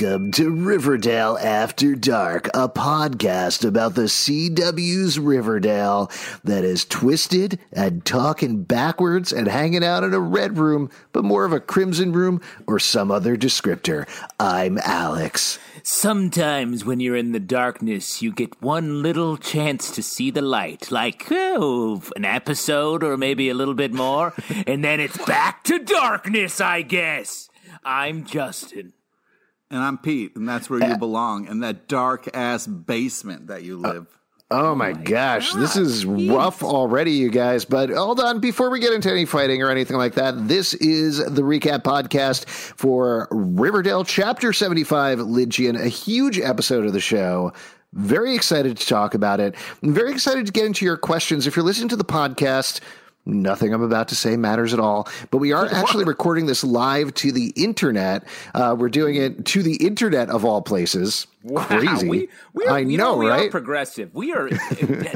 Welcome to Riverdale After Dark, a podcast about the CW's Riverdale that is twisted and talking backwards and hanging out in a red room, but more of a crimson room or some other descriptor. I'm Alex. Sometimes when you're in the darkness, you get one little chance to see the light, like oh, an episode or maybe a little bit more, and then it's back to darkness, I guess. I'm Justin. And I'm Pete, and that's where you uh, belong, in that dark ass basement that you uh, live. Oh, oh my, gosh, this is rough already, you guys. But hold on, before we get into any fighting or anything like that, this is the recap podcast for Riverdale Chapter 75 Lynchian, a huge episode of the show. Very excited to talk about it. I'm very excited to get into your questions. If you're listening to the podcast, Nothing I'm about to say matters at all, but we are actually recording this live to the internet. Uh, we're doing it to the internet of all places. Wow, Crazy. We, we are, I you know, we right? Are progressive. We are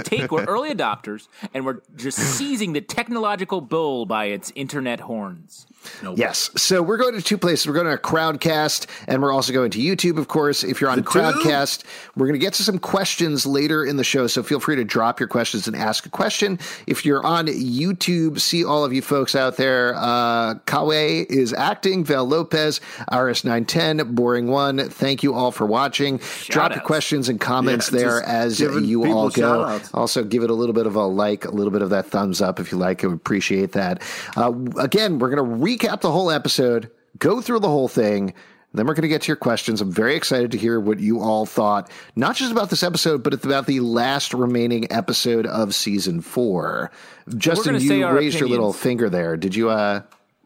take. We're early adopters, and we're just seizing the technological bull by its internet horns. Yes. So we're going to two places. We're going to Crowdcast, and we're also going to YouTube, of course. If you're on Crowdcast, we're going to get to some questions later in the show. So feel free to drop your questions and ask a question. If you're on YouTube, see all of you folks out there. Uh, Kawe is acting. Val Lopez, RS910, Boring One. Thank you all for watching. Drop your questions and comments Yeah, there as you all go. shout-outs. Also, give it a little bit of a like, a little bit of that thumbs up if you like. I would appreciate that. Uh, again, we're going to recap the whole episode, go through the whole thing. Then we're going to get to your questions. I'm very excited to hear what you all thought, not just about this episode, but about the last remaining episode of season four. Justin, you our raised your little finger there. Did you? Uh,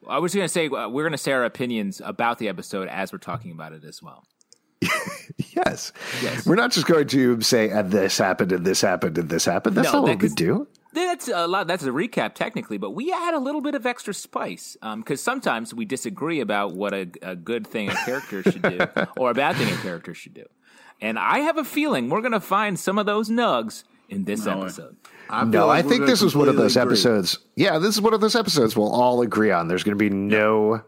I was going to say uh, we're going to say our opinions about the episode as we're talking about it as well. yes. We're not just going to say, and this happened, and this happened, and this happened. That's No, not what we that's- do. That's a lot. That's a recap technically, but we add a little bit of extra spice um, because sometimes we disagree about what a, a good thing a character should do or a bad thing a character should do. And I have a feeling we're going to find some of those nugs in this episode. I feel No, like I think this is one of those agree. episodes. Yeah, this is one of those episodes we'll all agree on. There's going to be no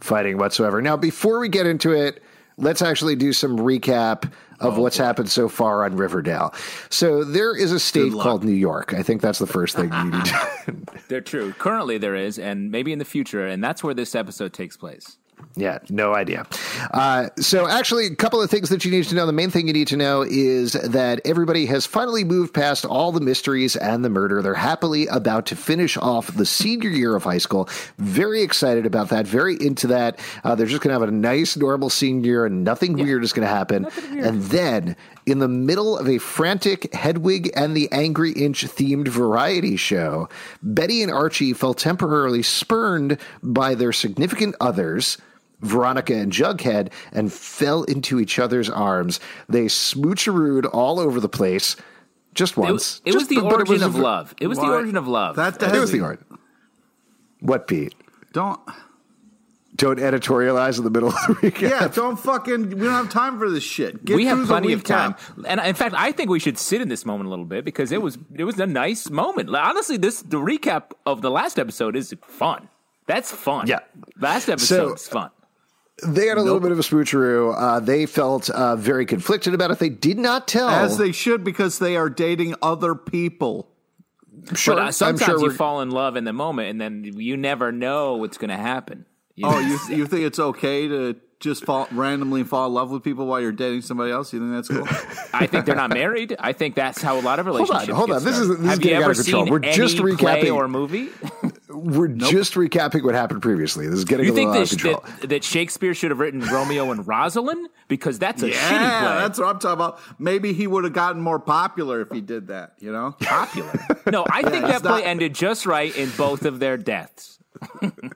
fighting whatsoever. Now, before we get into it, let's actually do some recap Oh, of what's happened so far on Riverdale. So there is a state called New York. I think that's the first thing you need to. They're true. Currently, there is, and maybe in the future, and that's where this episode takes place. Yeah, no idea. Uh, so, actually, a couple of things that you need to know. The main thing you need to know is that everybody has finally moved past all the mysteries and the murder. They're happily about to finish off the senior year of high school. Very excited about that. Very into that. Uh, they're just going to have a nice, normal senior year, and nothing weird is going to happen. And then in the middle of a frantic Hedwig and the Angry Inch themed variety show, Betty and Archie felt temporarily spurned by their significant others. Veronica and Jughead and fell into each other's arms. They smoocherooed all over the place just once. it Just- was the but origin a of ver- love. It was the origin of love. That, It was the origin. What, Pete? don't. Don't editorialize in the middle of the recap. Yeah, don't fucking. We don't have time for this shit. Get we have plenty of time, and in fact, I think we should sit in this moment a little bit because it was it was a nice moment. Honestly, this the recap of the last episode is fun. That's fun. Yeah. last So- episode is fun. They had a little bit of a smoocheroo. Uh, they felt uh, very conflicted about it. They did not tell. As they should, because they are dating other people. sure, but uh, I'm sometimes sure you fall in love in the moment, and then you never know what's going to happen. You Oh, know? you you think it's okay to just fall randomly fall in love with people while you're dating somebody else? You think that's cool? I think they're not married. I think that's how a lot of on, relationships. hold get on. This is- started. this is Have you getting out of control. We're just any play recapping- or movie? We're just recapping what happened previously. This is getting You a think little out that, of control. that, that Shakespeare should have written Romeo and Rosalind because that's a yeah, shitty play. that's what I'm talking about. Maybe he would have gotten more popular if he did that. You know? popular. No, I think it's that play not- ended just right in both of their deaths.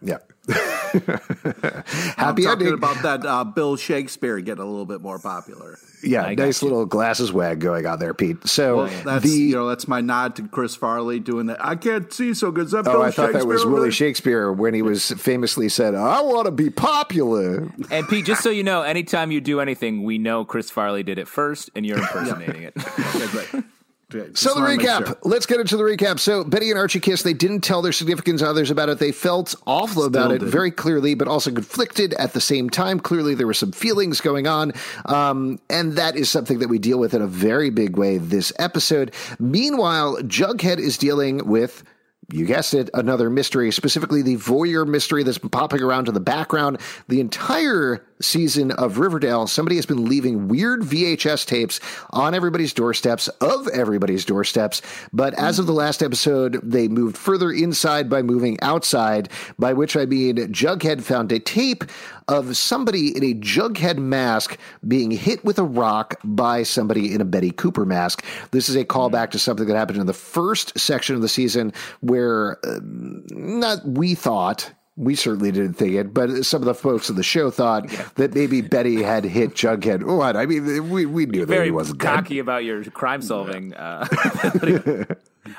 Yeah. I'm Happy ending. about that uh, Bill Shakespeare getting a little bit more popular. yeah, I nice little glasses wag going on there, Pete. So Well, that's the you know that's my nod to Chris Farley doing that. I can't see so good. Is that oh, Bill I thought that was Willie? Shakespeare when he was famously said, "I want to be popular." And Pete, just so you know, anytime you do anything, we know Chris Farley did it first, and you're impersonating it. Okay, great. Great. Just So the recap. sure. Let's get into the recap. So Betty and Archie kiss. They didn't tell their significant others about it. They felt awful about it very clearly, but also conflicted at the same time. Clearly, there were some feelings going on, um, and that is something that we deal with in a very big way this episode. Meanwhile, Jughead is dealing with. You guessed it, another mystery, specifically the voyeur mystery that's been popping around in the background. The entire season of Riverdale, somebody has been leaving weird VHS tapes on everybody's doorsteps, of everybody's doorsteps. But as of the last episode, they moved further inside by moving outside, by which I mean Jughead found a tape of somebody in a Jughead mask being hit with a rock by somebody in a Betty Cooper mask. This is a callback to something that happened in the first section of the season where um, not we thought we certainly didn't think it, but some of the folks of the show thought that maybe Betty had hit Jughead. What? I mean, we, we knew that Very he wasn't dead. cocky about your crime solving. Uh,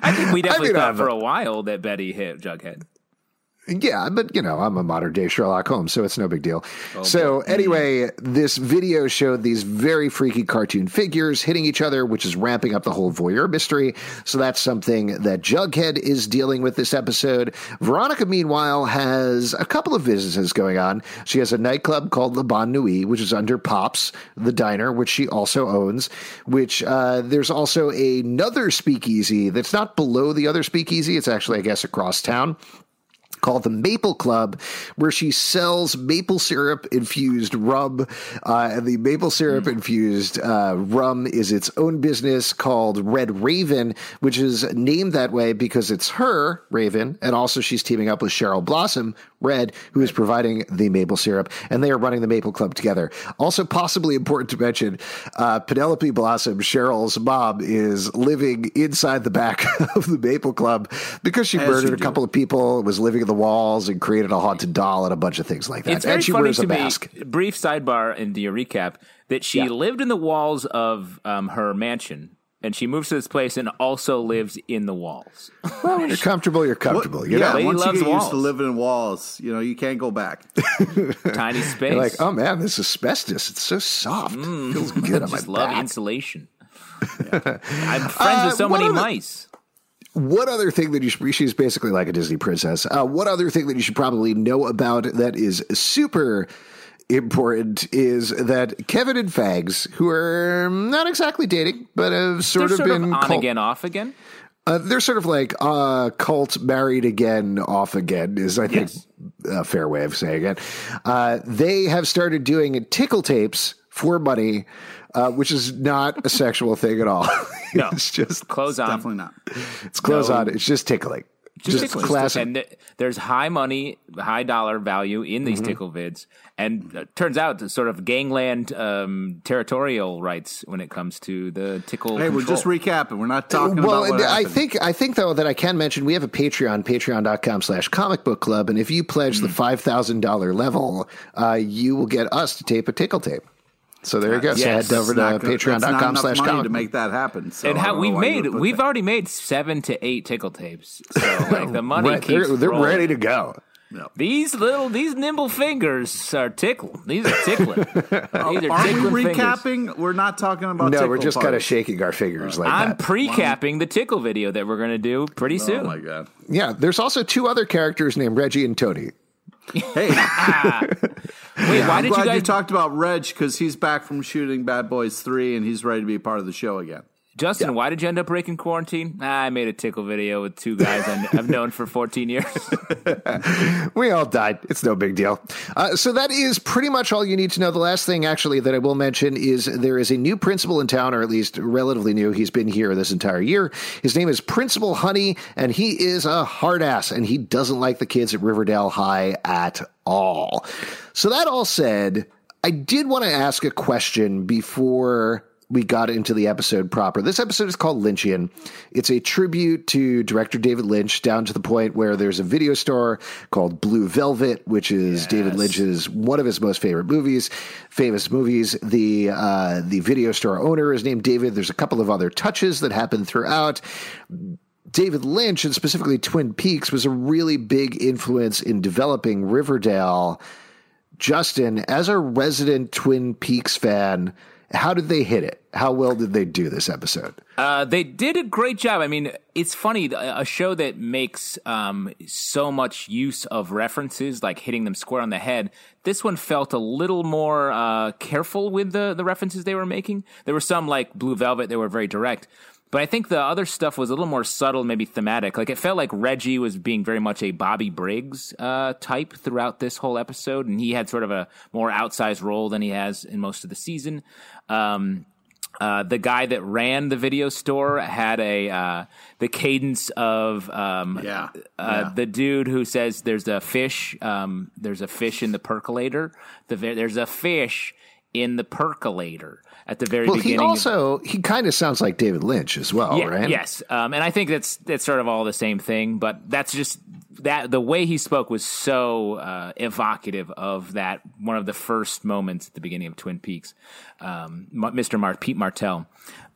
I think we definitely mean, thought for a while that Betty hit Jughead. Yeah, but you know, I'm a modern day Sherlock Holmes, so it's no big deal. Oh, so anyway, this video showed these very freaky cartoon figures hitting each other, which is ramping up the whole voyeur mystery. So that's something that Jughead is dealing with this episode. Veronica, meanwhile, has a couple of businesses going on. She has a nightclub called La Bonne Nuit, which is under Pops, the diner, which she also owns. Which uh, there's also another speakeasy that's not below the other speakeasy. It's actually, I guess, across town called the Maple Club, where she sells maple syrup infused rum. Uh, and the maple syrup infused uh, rum is its own business called Red Raven, which is named that way because it's her, Raven, and also she's teaming up with Cheryl Blossom, Red, who is providing the maple syrup, and they are running the Maple Club together. Also, possibly important to mention, uh, Penelope Blossom, Cheryl's mom, is living inside the back of the Maple Club because she As murdered a couple of people, was living in the walls, and created a haunted doll and a bunch of things like that. It's very and she funny wears a to mask. me. Brief sidebar into your recap that she Yeah. lived in the walls of um, her mansion, and she moves to this place and also lives in the walls. Well, you're comfortable, you're comfortable. You yeah, know? Lady once you loves get used to living in walls, you know you can't go back. Tiny space. You're like, oh man, this asbestos. It's so soft. Feels good on my Mm. just love back. insulation. I'm friends Uh, with so many other- mice. What other thing that you should, she's basically like a Disney princess. Uh, what other thing that you should probably know about that is super important is that Kevin and Fangs, who are not exactly dating, but have sort They're of sort been of on cult- again, off again. Uh, they're sort of like uh, cult married again, off again is I think a fair way of saying it. Uh, they have started doing tickle tapes for money, uh, which is not a sexual thing at all. No. it's just Clothes on. Definitely not. it's close No. on. It's just tickling. Just, Just tickle. classic. And th- there's high money, high dollar value in Mm-hmm. these tickle vids, and uh, turns out it's sort of gangland um, territorial rights when it comes to the tickle. Hey, we're control. just recapping. We're not talking well, about what I happened. think I think though that I can mention we have a Patreon, patreon.com slash comic book club, and if you pledge Hmm. the five thousand dollar level, uh, you will get us to tape a tickle tape. So there you go. So head over It's not to gonna- patreon.com slash money comic to make that happen. So and how we've made we've that. already made seven to eight tickle tapes. So like the money Right, keeps they're, they're ready to go. No. These little these nimble fingers are tickling. These are tickling. These are Aren't we tickling fingers. recapping? We're not talking about. No, we're tickle just kind of shaking our fingers like I'm that. pre-capping the tickle video that we're going to do pretty oh soon. Oh my god! yeah, there's also two other characters named Reggie and Tony. Hey, Wait, why I'm did you glad guys? you talked about Reg because he's back from shooting Bad Boys Three and he's ready to be a part of the show again. Justin, why did you end up breaking quarantine? Ah, I made a tickle video with two guys I've known for 14 years. We all died. It's no big deal. Uh, so that is pretty much all you need to know. The last thing, actually, that I will mention is there is a new principal in town, or at least relatively new. He's been here this entire year. His name is Principal Honey, and he is a hard ass, and he doesn't like the kids at Riverdale High at all. So that all said, I did want to ask a question before we got into the episode proper. This episode is called Lynchian. It's a tribute to director David Lynch, down to the point where there's a video store called Blue Velvet, which is David Lynch's one of his most favorite movies, famous movies. The uh, the video store owner is named David. There's a couple of other touches that happen throughout. David Lynch and specifically Twin Peaks was a really big influence in developing Riverdale. Justin, as a resident Twin Peaks fan, how did they hit it? How well did they do this episode? Uh, they did a great job. I mean, it's funny a show that makes um, so much use of references, like hitting them square on the head. This one felt a little more uh, careful with the the references they were making. There were some like Blue Velvet; they were very direct. But I think the other stuff was a little more subtle, maybe thematic. Like it felt like Reggie was being very much a Bobby Briggs uh, type throughout this whole episode, and he had sort of a more outsized role than he has in most of the season. Um, uh, the guy that ran the video store had a uh, the cadence of um, Yeah, uh, yeah. the dude who says there's a fish um, there's a fish in the percolator the there's a fish in the percolator at the very Well, he beginning. of- also he kind of sounds like David Lynch as well, yeah, right? Yes, um, and I think that's that's sort of all the same thing, but that's just that the way he spoke was so uh, evocative of that one of the first moments at the beginning of Twin Peaks, um, Mr. Mar- Pete Martell.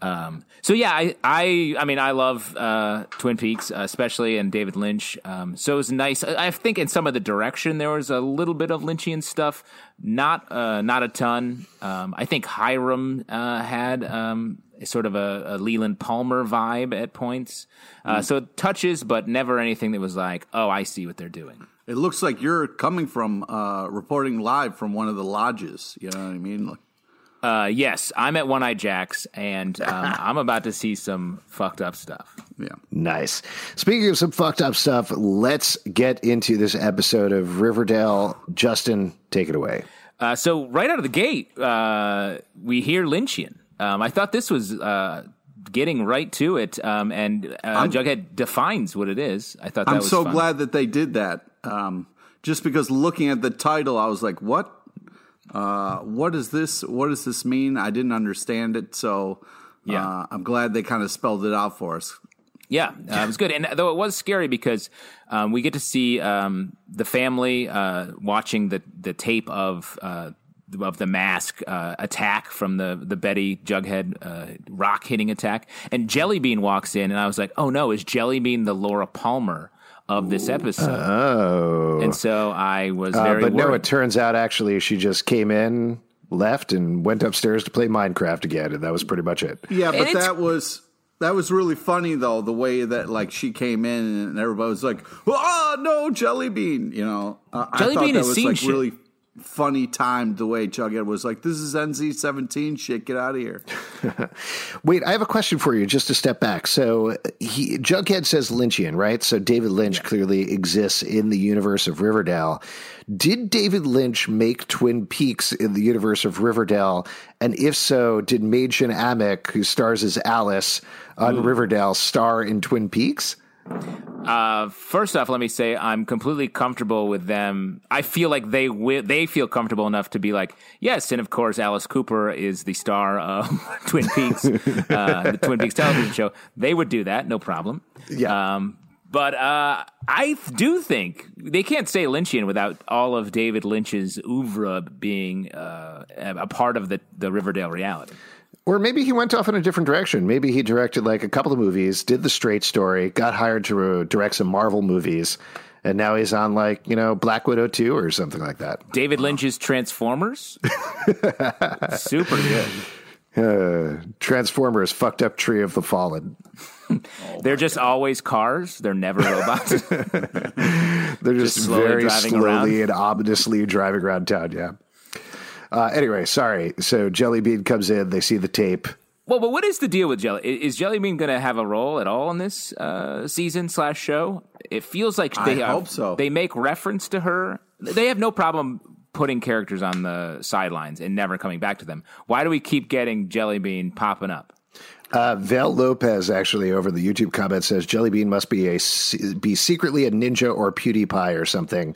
Um, so yeah, I, I I mean I love uh, Twin Peaks, uh, especially and David Lynch. Um, so it was nice. I I think in some of the direction there was a little bit of Lynchian stuff, not uh, not a ton. Um, I think Hiram uh, had um, sort of a, a Leland Palmer vibe at points. Uh, So it touches, but never anything that was like, oh, I see what they're doing. It looks like you're coming from uh, reporting live from one of the lodges. You know what I mean? Like, Uh, yes, I'm at One Eye Jacks, and um, I'm about to see some fucked up stuff. Yeah. Nice. Speaking of some fucked up stuff, let's get into this episode of Riverdale. Justin, take it away. Uh, so right out of the gate, uh, we hear Lynchian. Um, I thought this was uh, getting right to it, um, and uh, Jughead defines what it is. I thought that I'm was so fun. glad that they did that. Um, just because looking at the title, I was like, "What? Uh, what is this? What does this mean?" I didn't understand it, so Yeah. uh, I'm glad they kind of spelled it out for us. Yeah, uh, it was good. And though it was scary because um, we get to see um, the family uh, watching the the tape of uh, of the mask uh, attack from the the Betty Jughead uh, rock hitting attack, and Jellybean walks in, and I was like, oh no, is Jellybean the Laura Palmer of this episode? Oh. and so I was Uh, very but no, it turns out actually she just came in, left, and went upstairs to play Minecraft again, and that was pretty much it. Yeah, but that was that was really funny though. The way that like she came in and everybody was like, "Oh no, Jelly Bean!" You know, uh, I Jelly thought Bean that was like shit. really funny timed the way Jughead was like, "This is NC seventeen shit. Get out of here." Wait, I have a question for you just to step back. So he Jughead says Lynchian, right? So David Lynch clearly exists in the universe of Riverdale. Did David Lynch make Twin Peaks in the universe of Riverdale? And if so, did Mädchen Amick, who stars as Alice on Riverdale, star in Twin Peaks? Uh, first off, let me say I'm completely comfortable with them. I feel like they wi- they feel comfortable enough to be like, yes, and of course, Alice Cooper is the star of Twin Peaks, uh, the Twin Peaks television show. They would do that, no problem. Yeah. Um, but uh, I do think they can't say Lynchian without all of David Lynch's oeuvre being uh, a part of the, the Riverdale reality. Or maybe he went off in a different direction. Maybe he directed like a couple of movies, did the straight story, got hired to uh, direct some Marvel movies, and now he's on like, you know, Black Widow 2 or something like that. David Lynch's Transformers, super good. Uh, Transformers fucked up Tree of the Fallen. They're just always cars. They're never robots. They're just, Just slowly very slowly around? and ominously driving around town. Yeah. Uh, anyway, sorry. So Jellybean comes in. They see the tape. well, but what is the deal with Jelly? I- Is Jellybean going to have a role at all in this uh, season slash show? It feels like they uh, hope so. They make reference to her. They have no problem putting characters on the sidelines and never coming back to them. Why do we keep getting Jellybean popping up? Uh, Val Lopez actually over the YouTube comment says Jellybean must be a be secretly a ninja or PewDiePie or something.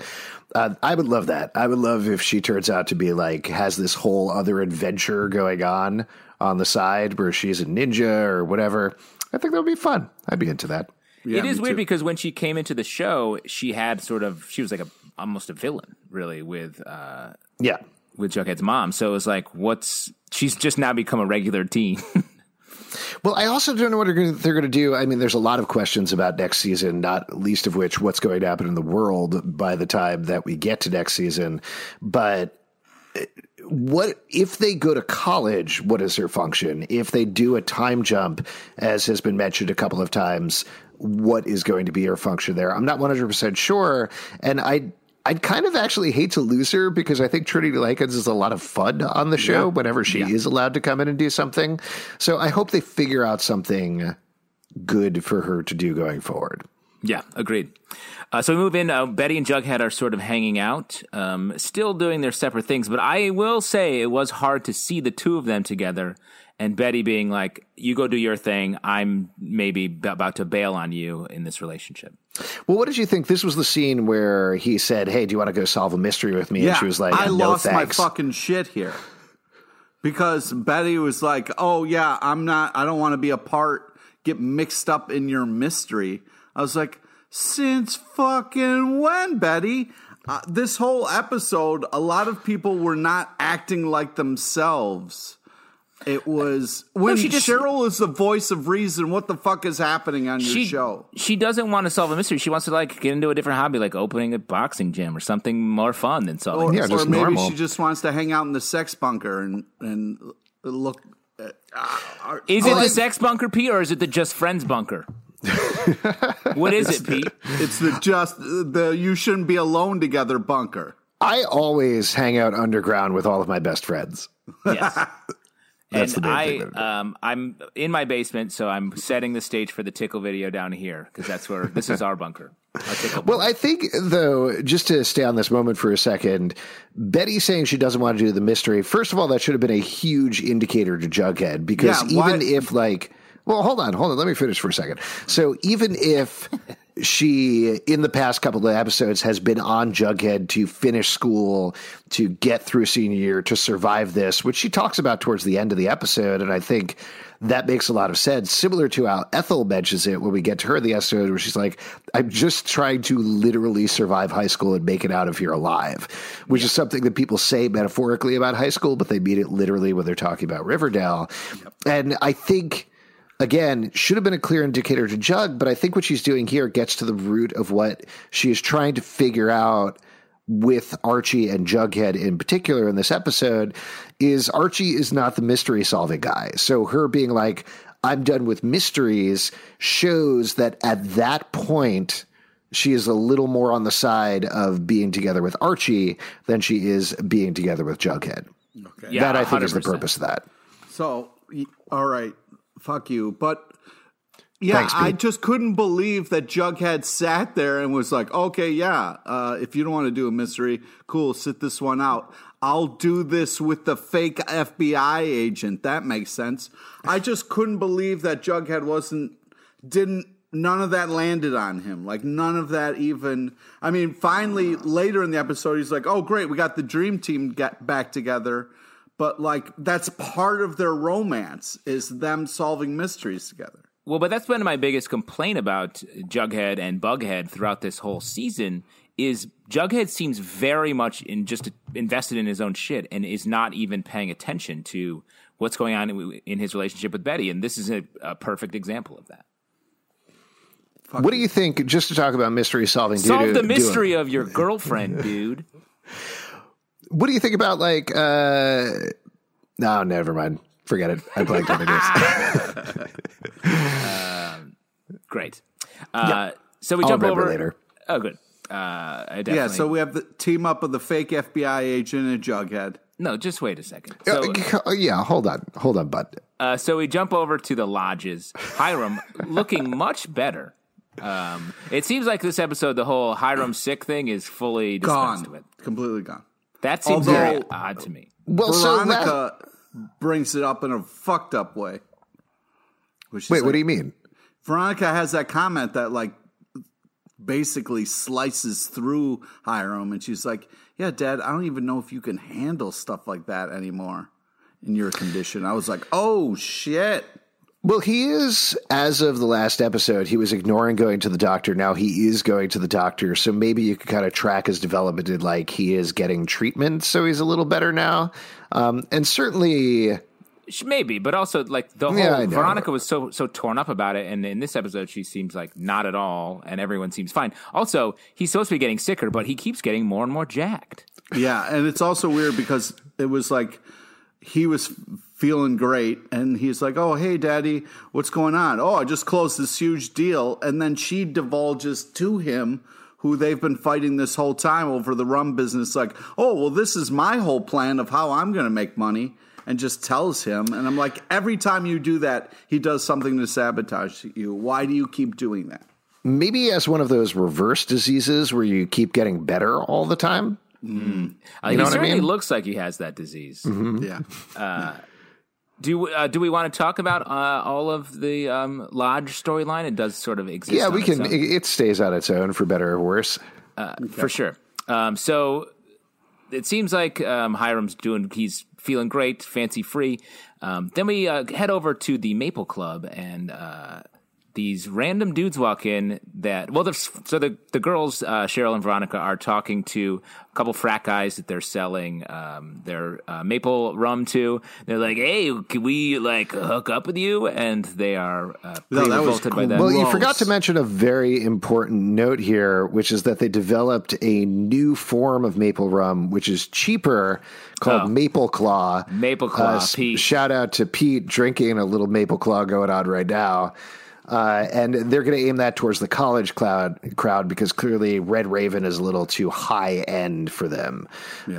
Uh, I would love that. I would love if she turns out to be like has this whole other adventure going on on the side where she's a ninja or whatever. I think that would be fun. I'd be into that. Yeah, it is weird too. because when she came into the show, she had sort of she was like a almost a villain, really, with uh, Yeah. with Jughead's mom. So it was like, what's she's just now become a regular teen. Well, I also don't know what they're going to, do. I mean, there's a lot of questions about next season, not least of which what's going to happen in the world by the time that we get to next season. But uh, what if they go to college? What is their function? If they do a time jump, as has been mentioned a couple of times, what is going to be her function there? I'm not 100% sure. And I. I'd kind of actually hate to lose her because I think Trinity Likins is a lot of fun on the show whenever she is allowed to come in and do something. So I hope they figure out something good for her to do going forward. Yeah, agreed. Uh, so we move in. Uh, Betty and Jughead are sort of hanging out, um, still doing their separate things. But I will say it was hard to see the two of them together. And Betty being like, "You go do your thing. I'm maybe b- about to bail on you in this relationship." Well, what did you think? This was the scene where he said, "Hey, do you want to go solve a mystery with me?" Yeah, and she was like, I "No, lost thanks." my fucking shit here because Betty was like, "Oh yeah, I'm not. I don't want to be a part. Get mixed up in your mystery." I was like, "Since fucking when, Betty?" Uh, this whole episode, a lot of people were not acting like themselves. It was when she just- Cheryl is the voice of reason. What the fuck is happening on your She show? she doesn't want to solve a mystery. She wants to like get into a different hobby, like opening a boxing gym or something more fun than solving. Or, Yeah, or just maybe normal. she just wants to hang out in the sex bunker and and look. At, uh, Is oh, it the sex bunker, Pete, or is it the just friends bunker? what is it, Pete? It's the just the you shouldn't be alone together bunker. I always hang out underground with all of my best friends. Yes. That's and the I, thing that I um, I'm in my basement, so I'm setting the stage for the tickle video down here because that's where this is our bunker. Well, I think though, just to stay on this moment for a second, Betty saying she doesn't want to do the mystery. First of all, that should have been a huge indicator to Jughead because Yeah, even if like, well, hold on, hold on, let me finish for a second. So even if she in the past couple of episodes has been on Jughead to finish school, to get through senior year, to survive this, which she talks about towards the end of the episode, and I think that makes a lot of sense. Similar to how Ethel mentions it when we get to her in the episode, where she's like, "I'm just trying to literally survive high school and make it out of here alive," which is something that people say metaphorically about high school, but they mean it literally when they're talking about Riverdale. And I think again, should have been a clear indicator to Jug, but I think what she's doing here gets to the root of what she is trying to figure out with Archie and Jughead in particular in this episode is Archie is not the mystery solving guy. So her being like, I'm done with mysteries shows that at that point, she is a little more on the side of being together with Archie than she is being together with Jughead. Yeah, that I think is the purpose of that. So all right, fuck you. But yeah, Thanks, I just couldn't believe that Jughead sat there and was like, "Okay, yeah, uh, if you don't want to do a mystery, cool, sit this one out." I'll do this with the fake FBI agent. That makes sense. I just couldn't believe that Jughead wasn't didn't none of that landed on him. Like none of that even. I mean, finally later in the episode, he's like, "Oh, great, we got the dream team get back together." But like that's part of their romance is them solving mysteries together. Well, but that's been my biggest complaint about Jughead and Bughead throughout this whole season is Jughead seems very much in just invested in his own shit and is not even paying attention to what's going on in, in his relationship with Betty, and this is a, a perfect example of that. What do you think? Just to talk about mystery solving, Solve dude, the doing- mystery of your girlfriend, dude. What do you think about like? uh No, never mind. Forget it. I blanked on it. Great. Uh, So we I'll jump over later. Oh, good. Uh, I definitely, Yeah, so we have the team up of the fake FBI agent and Jughead. no, just wait a second. So, Uh, yeah, hold on, hold on, bud. uh, so we jump over to the lodges. Hiram looking much better. Um, it seems like this episode, the whole Hiram sick thing is fully dispensed Gone. with. Completely gone. That seems Although- very odd to me. Well, so that- Veronica brings it up in a fucked up way. Which wait, like, what do you mean? Veronica has that comment that like basically slices through Hiram, and she's like, "Yeah, Dad, I don't even know if you can handle stuff like that anymore in your condition." I was like, "Oh shit." Well, he is, as of the last episode, he was ignoring going to the doctor. Now he is going to the doctor. So maybe you could kind of track his development in like he is getting treatment. So he's a little better now. Um, and certainly, Maybe, but also like the whole Yeah, Veronica was so so torn up about it, and in this episode she seems like not at all, and everyone seems fine. Also, he's supposed to be getting sicker, but he keeps getting more and more jacked. Yeah, and it's also weird because it was like he was feeling great and he's like, "Oh, hey daddy, what's going on?" "Oh, I just closed this huge deal." And then she divulges to him who they've been fighting this whole time over the rum business like, "Oh, well this is my whole plan of how I'm going to make money." And just tells him, and I'm like, every time you do that, he does something to sabotage you. Why do you keep doing that? maybe he has one of those reverse diseases where you keep getting better all the time. Uh, You he know what I certainly mean? looks like he has that disease. Yeah. Do uh, do we want to talk about uh, all of the um, lodge storyline? It does sort of exist. Yeah, we can. It, it stays on its own for better or worse. for sure. Um, so it seems like um, Hiram's doing. He's feeling great, fancy free. Um, then we uh, head over to the Maple Club, and uh, these random dudes walk in. That well, the, so the the girls uh, Cheryl and Veronica are talking to a couple frat guys that they're selling um, their uh, maple rum to. They're like, "Hey, can we like hook up with you?" And they are uh, No, that was revolted by that. Well, you forgot to mention a very important note here, which is that they developed a new form of maple rum, which is cheaper, called Oh. Maple Claw. Maple Claw, s- Pete. Shout out to Pete drinking a little Maple Claw going on right now. Uh, and they're going to aim that towards the college cloud, crowd because clearly Red Raven is a little too high end for them.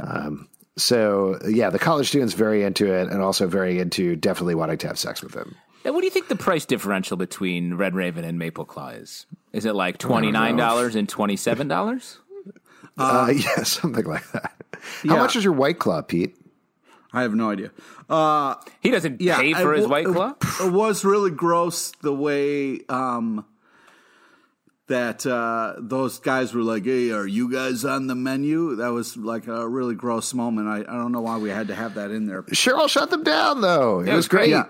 Um, so, yeah, the college student's very into it and also very into definitely wanting to have sex with them. Now, what do you think the price differential between Red Raven and Maple Claw is? Is it like twenty nine dollars and twenty seven dollars? Uh, yeah, something like that. How yeah. much is your White Claw, Pete? I have no idea. Uh, He doesn't yeah, pay for it his wa- White Claw. It was really gross the way um, that uh, those guys were like, "Hey, are you guys on the menu?" That was like a really gross moment. I, I don't know why we had to have that in there. Cheryl shut them down, though. It it was was great. great.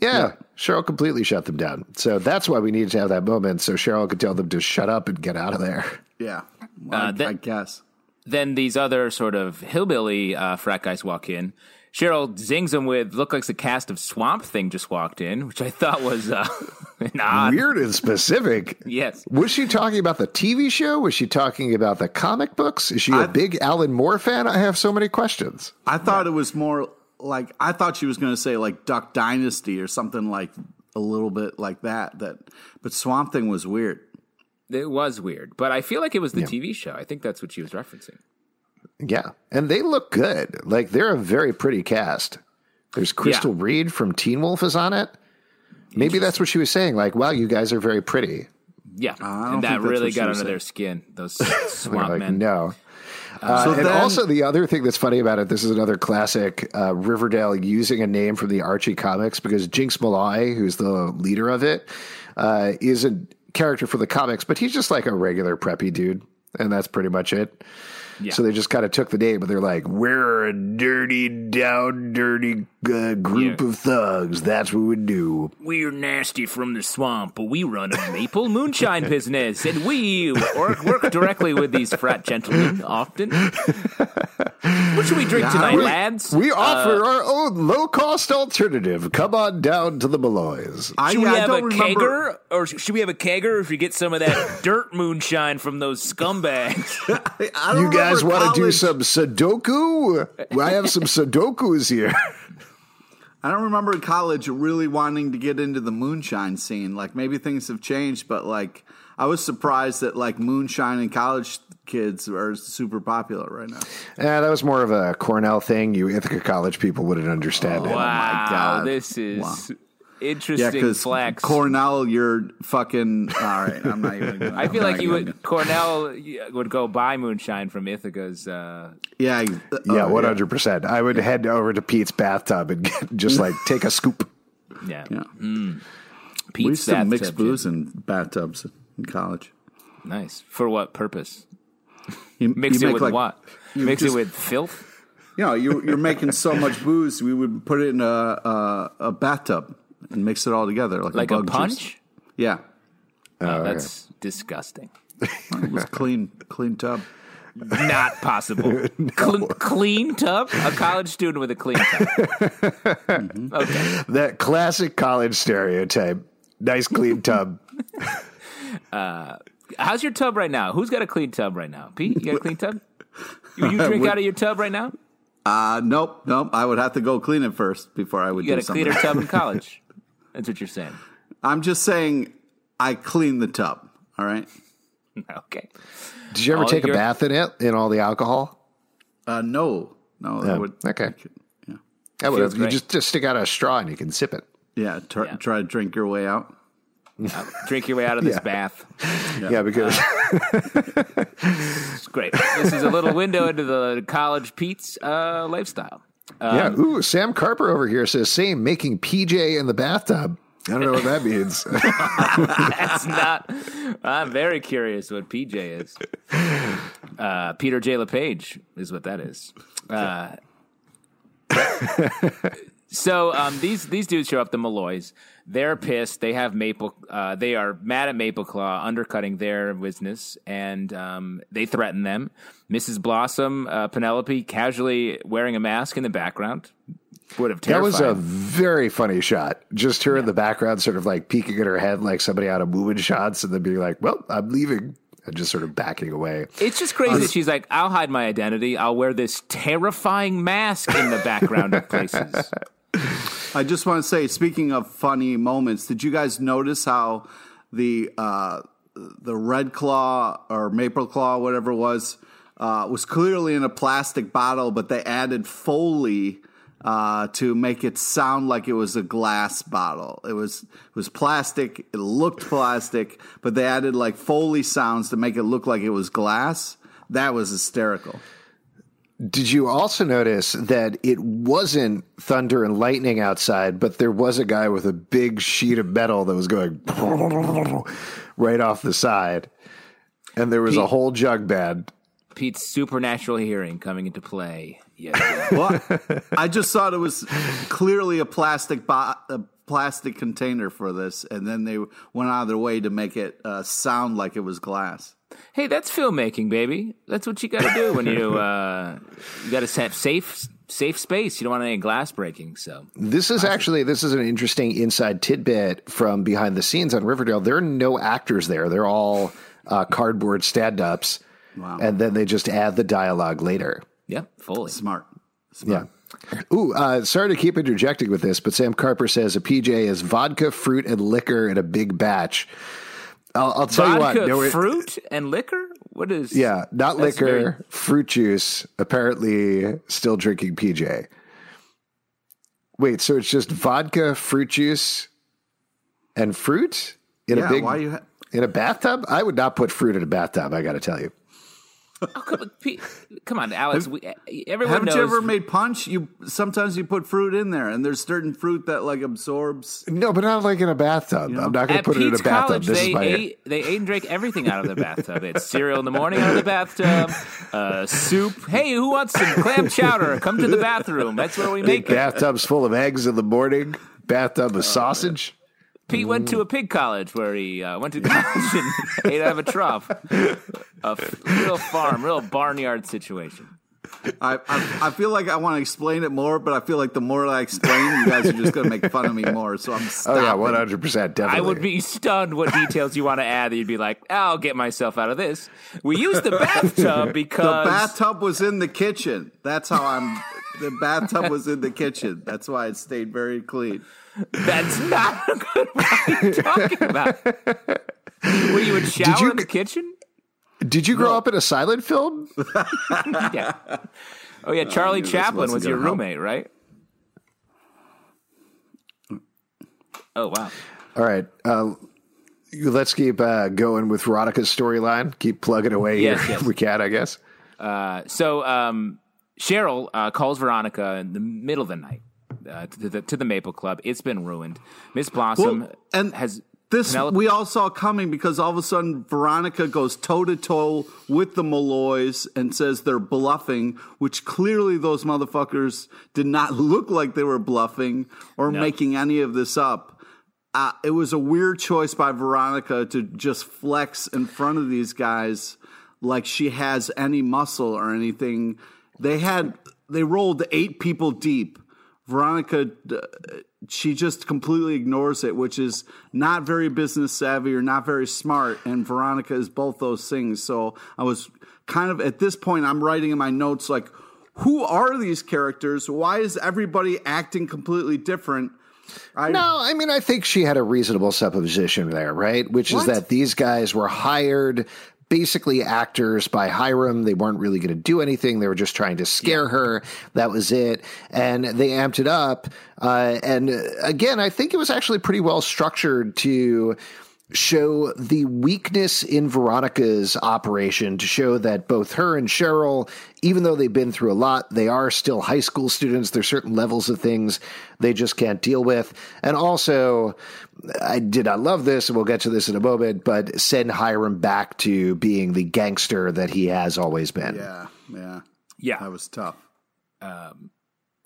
Yeah. Cheryl completely shut them down. So that's why we needed to have that moment so Cheryl could tell them to shut up and get out of there. Yeah, well, I, Uh, that- I guess. Then these other sort of hillbilly uh, frat guys walk in. Cheryl zings him with look like the cast of Swamp Thing just walked in, which I thought was uh, odd. Weird and specific. Yes. Was she talking about the TV show? Was she talking about the comic books? Is she a I- big Alan Moore fan? I have so many questions. I thought it was more like I thought she was going to say like Duck Dynasty or something like a little bit like that. That, but Swamp Thing was weird. It was weird, but I feel like it was the TV show. I think that's what she was referencing. Yeah. And they look good. Like they're a very pretty cast. There's Crystal Reed from Teen Wolf is on it. Maybe that's what she was saying. Like, wow, you guys are very pretty. Yeah, and that really got under saying. their skin. Those They're swamp like, men. no. Uh, So and then- also the other thing that's funny about it, this is another classic uh, Riverdale using a name from the Archie comics because Jinx Malloy, who's the leader of it, uh, is a character for the comics, but he's just like a regular preppy dude, and that's pretty much it. Yeah. So they just kind of took the name, but they're like, we're a dirty, down, dirty uh, group Yeah. of thugs. That's what we do. We're nasty from the swamp, but we run a maple moonshine business, and we work, work directly with these frat gentlemen often. What should we drink tonight, we, lads? We Uh, offer our own low cost alternative. Come on down to the Malloys. I, should we I have a don't remember. kegger, or should we have a kegger if we get some of that dirt moonshine from those scumbags? I don't You guys want to do some Sudoku? I have some Sudokus here. I don't remember in college really wanting to get into the moonshine scene. Like maybe things have changed, but like I was surprised that like moonshine and college kids are super popular right now. Yeah, that was more of a Cornell thing. You Ithaca College people wouldn't understand it. wow, oh God. this is Wow. Yeah, interesting because flex. Cornell, you're fucking all right. I'm not even. Gonna, I feel I'm like not you even would Cornell would go buy moonshine from Ithaca's. Uh, Yeah, Yeah, oh, one hundred percent. I would head over to Pete's bathtub and get, just like take a scoop. yeah, Yeah. Pete's We used to mix booze gin. in bathtubs in college. Nice. For what purpose? You, Mix you it make, with like, what? you Mix just- it with filth. You know, you, you're making so much booze, we would put it in a a, a bathtub and mix it all together like, Like a bug juice. punch? Yeah, Oh, that's disgusting. it was clean, clean tub. Not possible. Cle- clean tub? A college student with a clean tub. Okay. That classic college stereotype. Nice clean tub. How's your tub right now? Who's got a clean tub right now? Pete, you got a clean tub? You, you drink out of your tub right now? Uh, nope, nope. I would have to go clean it first before I would You got do a something. cleaner tub in college. That's what you're saying. I'm just saying, I clean the tub. All right. Okay. Did you ever Oh, take a bath in it in all the alcohol? Uh, no, no. Yeah, I would, okay. Yeah, That would you great. just just stick out a straw and you can sip it. yeah. Try, Yeah. try to drink your way out. Drink your way out of this Yeah. bath. Yeah, because It's great. This is a little window into the college Pete's uh, lifestyle. Yeah. Ooh, Sam Carper over here says same making PJ in the bathtub. I don't know what that means. That's not. I'm very curious what PJ is. Uh, Peter J. LePage is what that is. Uh, so um, these these dudes show up, the Malloys. They're pissed. They have Maple. Uh, they are mad at Maple Claw undercutting their business, and um, they threaten them. Mrs. Blossom, uh, Penelope, casually wearing a mask in the background, would have That was a very funny shot. Just her in the background, sort of like peeking at her head like somebody out of moving shots, and then being like, "Well, I'm leaving," and just sort of backing away. It's just crazy she's like, I'll hide my identity. I'll wear this terrifying mask in the background of places. I just want to say, speaking of funny moments, did you guys notice how the uh, the red claw or maple claw, whatever it was, uh, was clearly in a plastic bottle, but they added Foley uh, to make it sound like it was a glass bottle. It was it was plastic. It looked plastic, but they added like Foley sounds to make it look like it was glass. That was hysterical. Did you also notice that it wasn't thunder and lightning outside, but there was a guy with a big sheet of metal that was going right off the side, and there was a whole jug band. Pete's supernatural hearing coming into play. Yeah. Well, I just thought it was clearly a plastic bo- a plastic container for this, and then they went out of their way to make it uh, sound like it was glass. Hey, that's filmmaking, baby. That's what you got to do when you uh, you got to have safe safe space. You don't want any glass breaking. So This is actually this is an interesting inside tidbit from behind the scenes on Riverdale. There are no actors there; they're all uh, cardboard stand-ups, Wow. and then they just add the dialogue later. yeah, fully. Smart. Yeah. Ooh, uh, sorry to keep interjecting with this, but Sam Carper says a PJ is vodka, fruit, and liquor in a big batch. I'll, I'll tell Vodka, you what. no, it- fruit, and liquor. What is? yeah, not liquor, very- fruit juice. Apparently, still drinking PJ. Wait, so it's just vodka, fruit juice, and fruit in Yeah. a big why you? Ha- in a bathtub? I would not put fruit in a bathtub. I got to tell you. Oh, come, come on, Alex. We, everyone Haven't knows. you ever made punch? You sometimes you put fruit in there, and there's certain fruit that like absorbs. No, but not like in a bathtub. I'm not going to At put it in a Pete's bathtub. college, This they is my ate they ate and drank everything out of the bathtub. It's cereal in the morning out of the bathtub, uh, soup. Hey, who wants some clam chowder? Come to the bathroom. That's where we big make it. bathtubs full of eggs in the morning. Bathtub of sausage. Pete went to a pig college where he uh, went to college and ate out of a trough. A f- real farm, real barnyard situation. I, I I feel like I want to explain it more, but I feel like the more I explain, you guys are just going to make fun of me more. So I'm Oh yeah, one hundred percent. Definitely. I would be stunned what details you want to add. That you'd be like, "I'll get myself out of this." We used the bathtub because The because bathtub was in the kitchen. That's how I'm. The bathtub was in the kitchen. That's why it stayed very clean. That's not a good. What are you talking about? Where you would shower you- in the kitchen? Did you grow up in a silent film? Yeah. Oh yeah, Charlie this Chaplin wasn't your gonna help. roommate, right? Oh wow. All right. Uh, let's keep uh, going with Veronica's storyline. Keep plugging away Yes, here yes. if we can, I guess. Uh, so um, Cheryl uh, calls Veronica in the middle of the night uh, to, the, to the Maple Club. It's been ruined. Miss Blossom Well, and has This Penelope- we all saw coming because all of a sudden Veronica goes toe to toe with the Malloys and says they're bluffing, which clearly those motherfuckers did not look like they were bluffing or No. making any of this up. Uh, it was a weird choice by Veronica to just flex in front of these guys like she has any muscle or anything. They had they rolled eight people deep. Veronica, uh, she just completely ignores it, which is not very business savvy or not very smart. And Veronica is both those things. So I was kind of at this point, I'm writing in my notes like, who are these characters? Why is everybody acting completely different? I, No, I mean, I think she had a reasonable supposition there, right? Which is that these guys were hired basically actors by Hiram. They weren't really going to do anything. They were just trying to scare her. That was it. And they amped it up. Uh, and uh, again, I think it was actually pretty well structured to show the weakness in Veronica's operation to show that both her and Cheryl, even though they've been through a lot, they are still high school students. There's certain levels of things they just can't deal with. And also, I did not love this, and we'll get to this in a moment, but send Hiram back to being the gangster that he has always been. Yeah, yeah, yeah. that was tough. Um,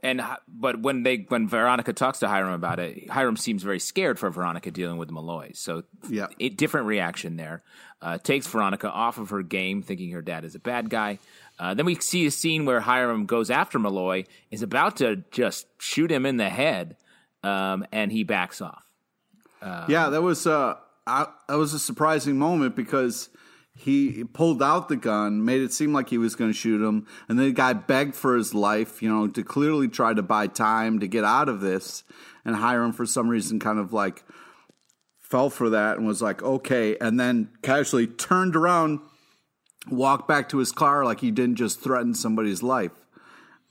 And but when they when Veronica talks to Hiram about it, Hiram seems very scared for Veronica dealing with Malloy. So Yeah. a different reaction there. Uh, takes Veronica off of her game, thinking her dad is a bad guy. Uh, then we see a scene where Hiram goes after Malloy, is about to just shoot him in the head, um, and he backs off. yeah, that was uh, I, that was a surprising moment because he pulled out the gun, made it seem like he was going to shoot him, and then the guy begged for his life, you know, to clearly try to buy time to get out of this. And Hiram, for some reason, kind of like fell for that and was like, okay, and then casually turned around, walked back to his car like he didn't just threaten somebody's life.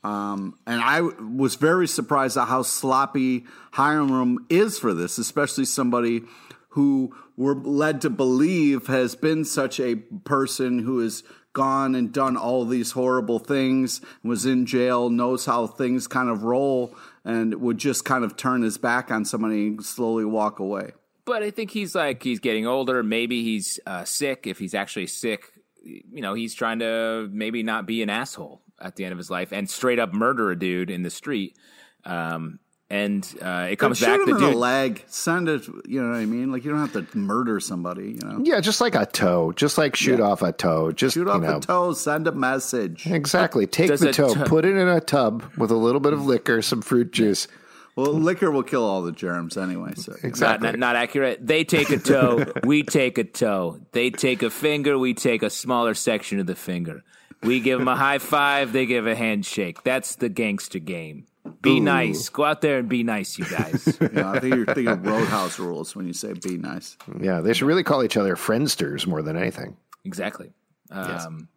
Um, and I was very surprised at how sloppy Hiram is for this, especially somebody who we're led to believe has been such a person who has gone and done all these horrible things, was in jail, knows how things kind of roll, and would just kind of turn his back on somebody and slowly walk away. But I think he's like he's getting older. Maybe he's uh, sick. If he's actually sick, you know, he's trying to maybe not be an asshole at the end of his life and straight up murder a dude in the street. Um, and uh, it comes Shoot back him the in the dude. leg, send it. You know what I mean? Like you don't have to murder somebody. You know, Yeah, just like a toe, just like shoot off a toe. Just shoot you off know, the toe, send a message. Exactly. Take Does the toe, toe- put it in a tub with a little bit of liquor, some fruit juice. Well, liquor will kill all the germs anyway. So Not, Exactly. not, not accurate. They take a toe, we take a toe. They take a finger, we take a smaller section of the finger. We give them a high five, they give a handshake. That's the gangster game. Be nice. Go out there and be nice, you guys. you know, I think you're thinking of Roadhouse rules when you say "be nice." Yeah, they should really call each other friendsters more than anything. Exactly. Um,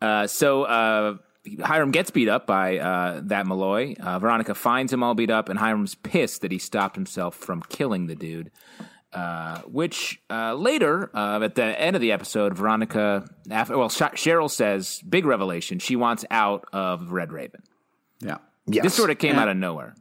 uh, so uh, Hiram gets beat up by uh, that Malloy. Uh, Veronica finds him all beat up, and Hiram's pissed that he stopped himself from killing the dude. Uh, which uh, later, uh, at the end of the episode, Veronica, after, well, Sh- Cheryl says, big revelation, she wants out of Red Raven. Yeah. Yes. This sort of came out of nowhere.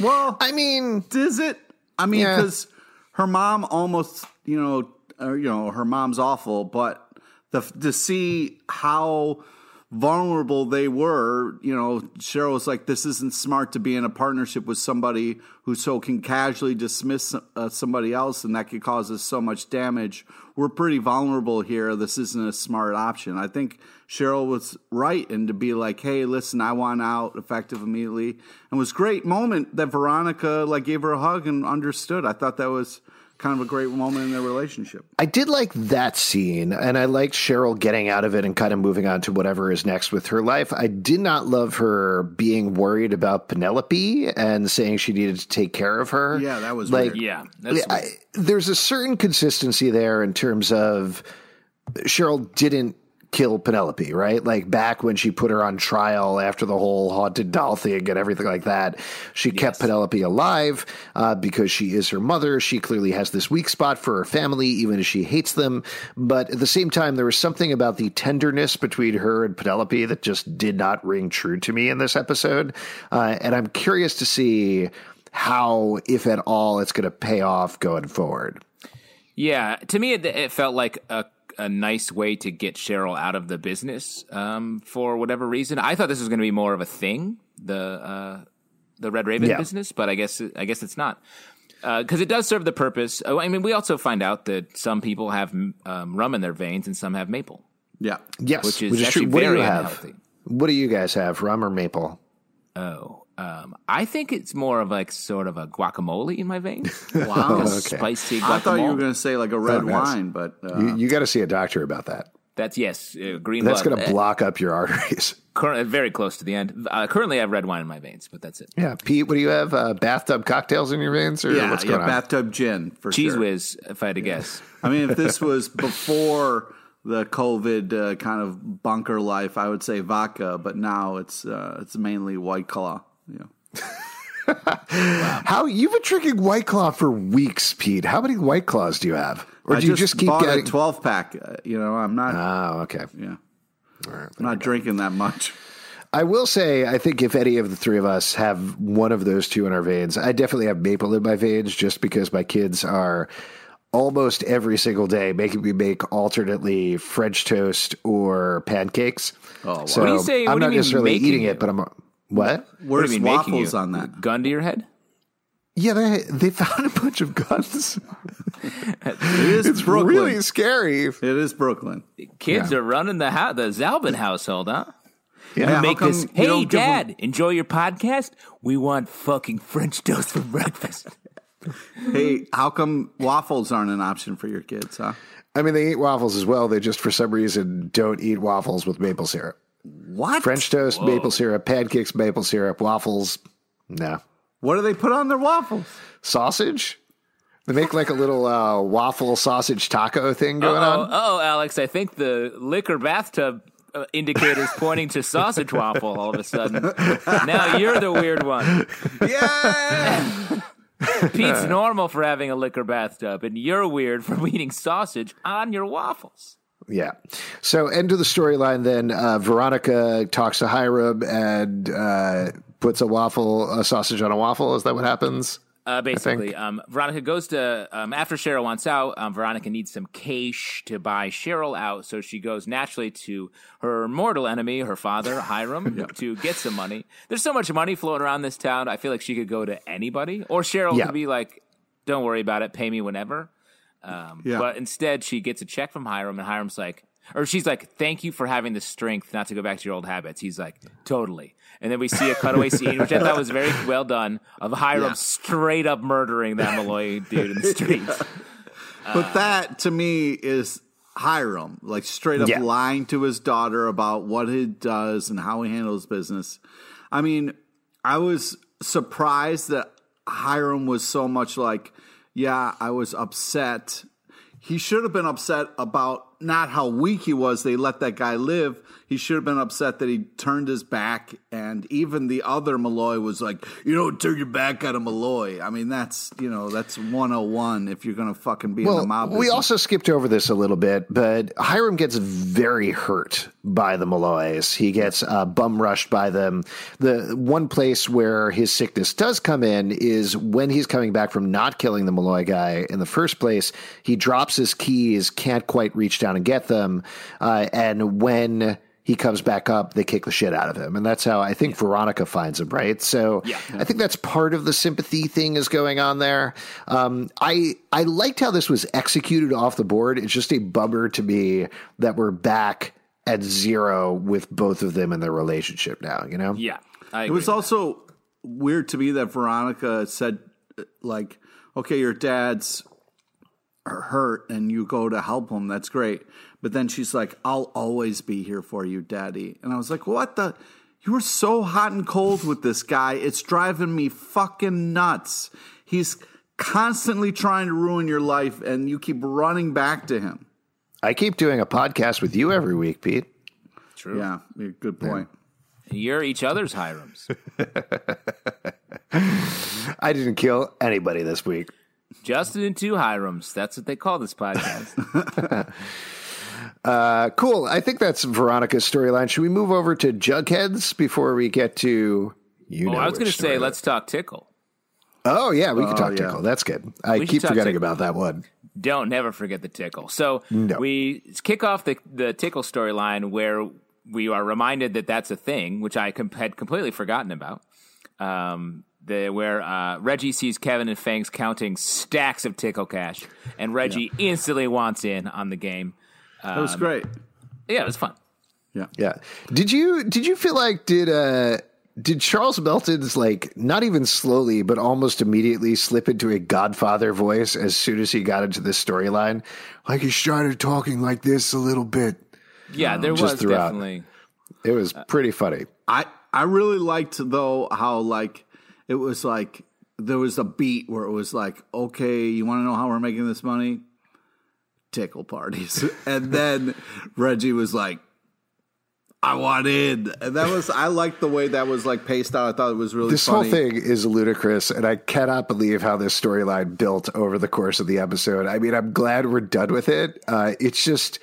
Well, I mean, Is it? I mean, Yeah. because her mom almost, you know, uh, you know, her mom's awful, but the to see how vulnerable they were, you know, Cheryl was like, "This isn't smart to be in a partnership with somebody who so can casually dismiss uh, somebody else, and that could cause us so much damage. We're pretty vulnerable here. This isn't a smart option." I think Cheryl was right, and to be like, "Hey, listen, I want out," effective immediately, and was great moment that Veronica like gave her a hug and understood. I thought that was kind of a great moment in their relationship. I did like that scene, and I liked Cheryl getting out of it and kind of moving on to whatever is next with her life. I did not love her being worried about Penelope and saying she needed to take care of her. Yeah, that was like weird. Yeah, that's I, there's a certain consistency there in terms of Cheryl didn't kill Penelope, right? Like back when she put her on trial after the whole haunted doll thing and everything like that, she kept Penelope alive uh, because she is her mother. She clearly has this weak spot for her family, even if she hates them. But at the same time, there was something about the tenderness between her and Penelope that just did not ring true to me in this episode. Uh, and I'm curious to see how, if at all, it's going to pay off going forward. Yeah, to me, it, it felt like a, a nice way to get Cheryl out of the business um, for whatever reason. I thought this was going to be more of a thing, the uh, the Red Raven Yeah. business, but I guess I guess it's not because it does serve the purpose. Oh, I mean, we also find out that some people have um, rum in their veins and some have maple, Yeah. Yes, which is actually What do very you have? unhealthy. What do you guys have, rum or maple? Oh, um, I think it's more of like sort of a guacamole in my veins. Wow. Like okay. spicy guacamole. I thought you were going to say like a red Oh, nice. wine, but uh, You, you got to see a doctor about that. That's yes, uh, green. That's going to block up your arteries. Cur- very close to the end. Uh, currently, I have red wine in my veins, but that's it. Yeah, Pete, what do you have? Uh, bathtub cocktails in your veins, or yeah, what's yeah, on? bathtub gin for Cheese sure. whiz, if I had to guess. I mean, if this was before the COVID uh, kind of bunker life, I would say vodka, but now it's uh, it's mainly White Claw. You know. How you've been drinking White Claw for weeks, Pete? How many White Claws do you have, or I do you just keep bought getting? a twelve pack. Uh, you know, I'm not. oh, okay. yeah, I'm not drinking that much. I will say, I think if any of the three of us have one of those two in our veins, I definitely have maple in my veins, just because my kids are almost every single day making me make alternately French toast or pancakes. Oh, wow. so What do you say- I'm do you not necessarily eating you? it, but I'm what? What do Where's you making waffles on that? Gun to your head? Yeah, they they found a bunch of guns. It is It's Brooklyn. really scary. it is Brooklyn. Kids are running the house, the Zalben household, huh? Yeah, how Make come this. Hey, don't give 'em- Dad, enjoy your podcast. We want fucking French toast for breakfast. Hey, how come waffles aren't an option for your kids? Huh? I mean they eat waffles as well. They just for some reason don't eat waffles with maple syrup. What? French toast, maple syrup, pancakes, maple syrup, waffles. No. What do they put on their waffles? Sausage? They make like a little uh, waffle sausage taco thing going Oh, on. oh, Alex, I think the liquor bathtub uh, indicator's pointing to sausage waffle all of a sudden. Now you're the weird one. Yeah. Pete's normal for having a liquor bathtub, and you're weird for eating sausage on your waffles. Yeah. So, end of the storyline then. Uh, Veronica talks to Hiram and uh, puts a waffle, a sausage on a waffle. Is that what happens? Uh, basically, um, Veronica goes to um, after Cheryl wants out. Um, Veronica needs some cash to buy Cheryl out, so she goes naturally to her mortal enemy, her father Hiram, to get some money. There's so much money floating around this town. I feel like she could go to anybody, or Cheryl Yeah. could be like, "Don't worry about it, pay me whenever." Um, Yeah. But instead, she gets a check from Hiram, and Hiram's like, or she's like, "Thank you for having the strength not to go back to your old habits." He's like, "Totally." And then we see a cutaway scene, which I thought was very well done, of Hiram Yeah. straight up murdering that Malloy dude in the streets. But that to me is Hiram, like straight up Yeah. lying to his daughter about what he does and how he handles business. I mean, I was surprised that Hiram was so much like, yeah, I was upset. He should have been upset about not how weak he was. They let that guy live. He should have been upset that he turned his back. And even the other Malloy was like, you don't turn your back on a Malloy. I mean, that's, you know, that's 101 if you're going to fucking be in the mob. we business. also skipped over this a little bit, but Hiram gets very hurt by the Malloys. He gets uh, bum rushed by them. The one place where his sickness does come in is when he's coming back from not killing the Malloy guy in the first place. He drops his keys, can't quite reach down and get them, uh, and when he comes back up, they kick the shit out of him. And that's how I think Veronica finds him, right? So Yeah. I think that's part of the sympathy thing is going on there. Um, I I liked how this was executed off the board. It's just a bummer to me that we're back at zero with both of them in their relationship now, you know? Yeah, I It was agree. also weird to me that Veronica said, like, okay, your dad's hurt and you go to help him. That's great. But then she's like, I'll always be here for you, daddy. And I was like, what the? You were so hot and cold with this guy. It's driving me fucking nuts. He's constantly trying to ruin your life and you keep running back to him. I keep doing a podcast with you every week, Pete. true. Yeah, good point. You're each other's Hirams. I didn't kill anybody this week. Justin and two Hirams. That's what they call this podcast. Uh, cool. I think that's Veronica's storyline. Should we move over to Jugheads before we get to you oh, know? I was going to say, let's talk Tickle. Oh yeah, we can talk yeah. Tickle. That's good. I We keep forgetting Tickle. about that one. Don't never forget the tickle. So No. we kick off the the tickle storyline where we are reminded that that's a thing, which I com- had completely forgotten about. Um, the where uh, Reggie sees Kevin and Fangs counting stacks of tickle cash, and Reggie instantly wants in on the game. That was great. Yeah, it was fun. Yeah. Did you did you feel like did uh did Charles Melton's like not even slowly but almost immediately slip into a Godfather voice as soon as he got into this storyline? Like he started talking like this a little bit. Yeah, there Just was throughout. definitely. It was pretty funny. I I really liked though how like it was like there was a beat where it was like, okay, you want to know how we're making this money? Tickle parties, and then Reggie was like, I want in, and that was I liked the way that was like paced out. I thought it was really This funny. whole thing is ludicrous, and I cannot believe how this storyline built over the course of the episode. I mean, I'm glad we're done with it. Uh, it's just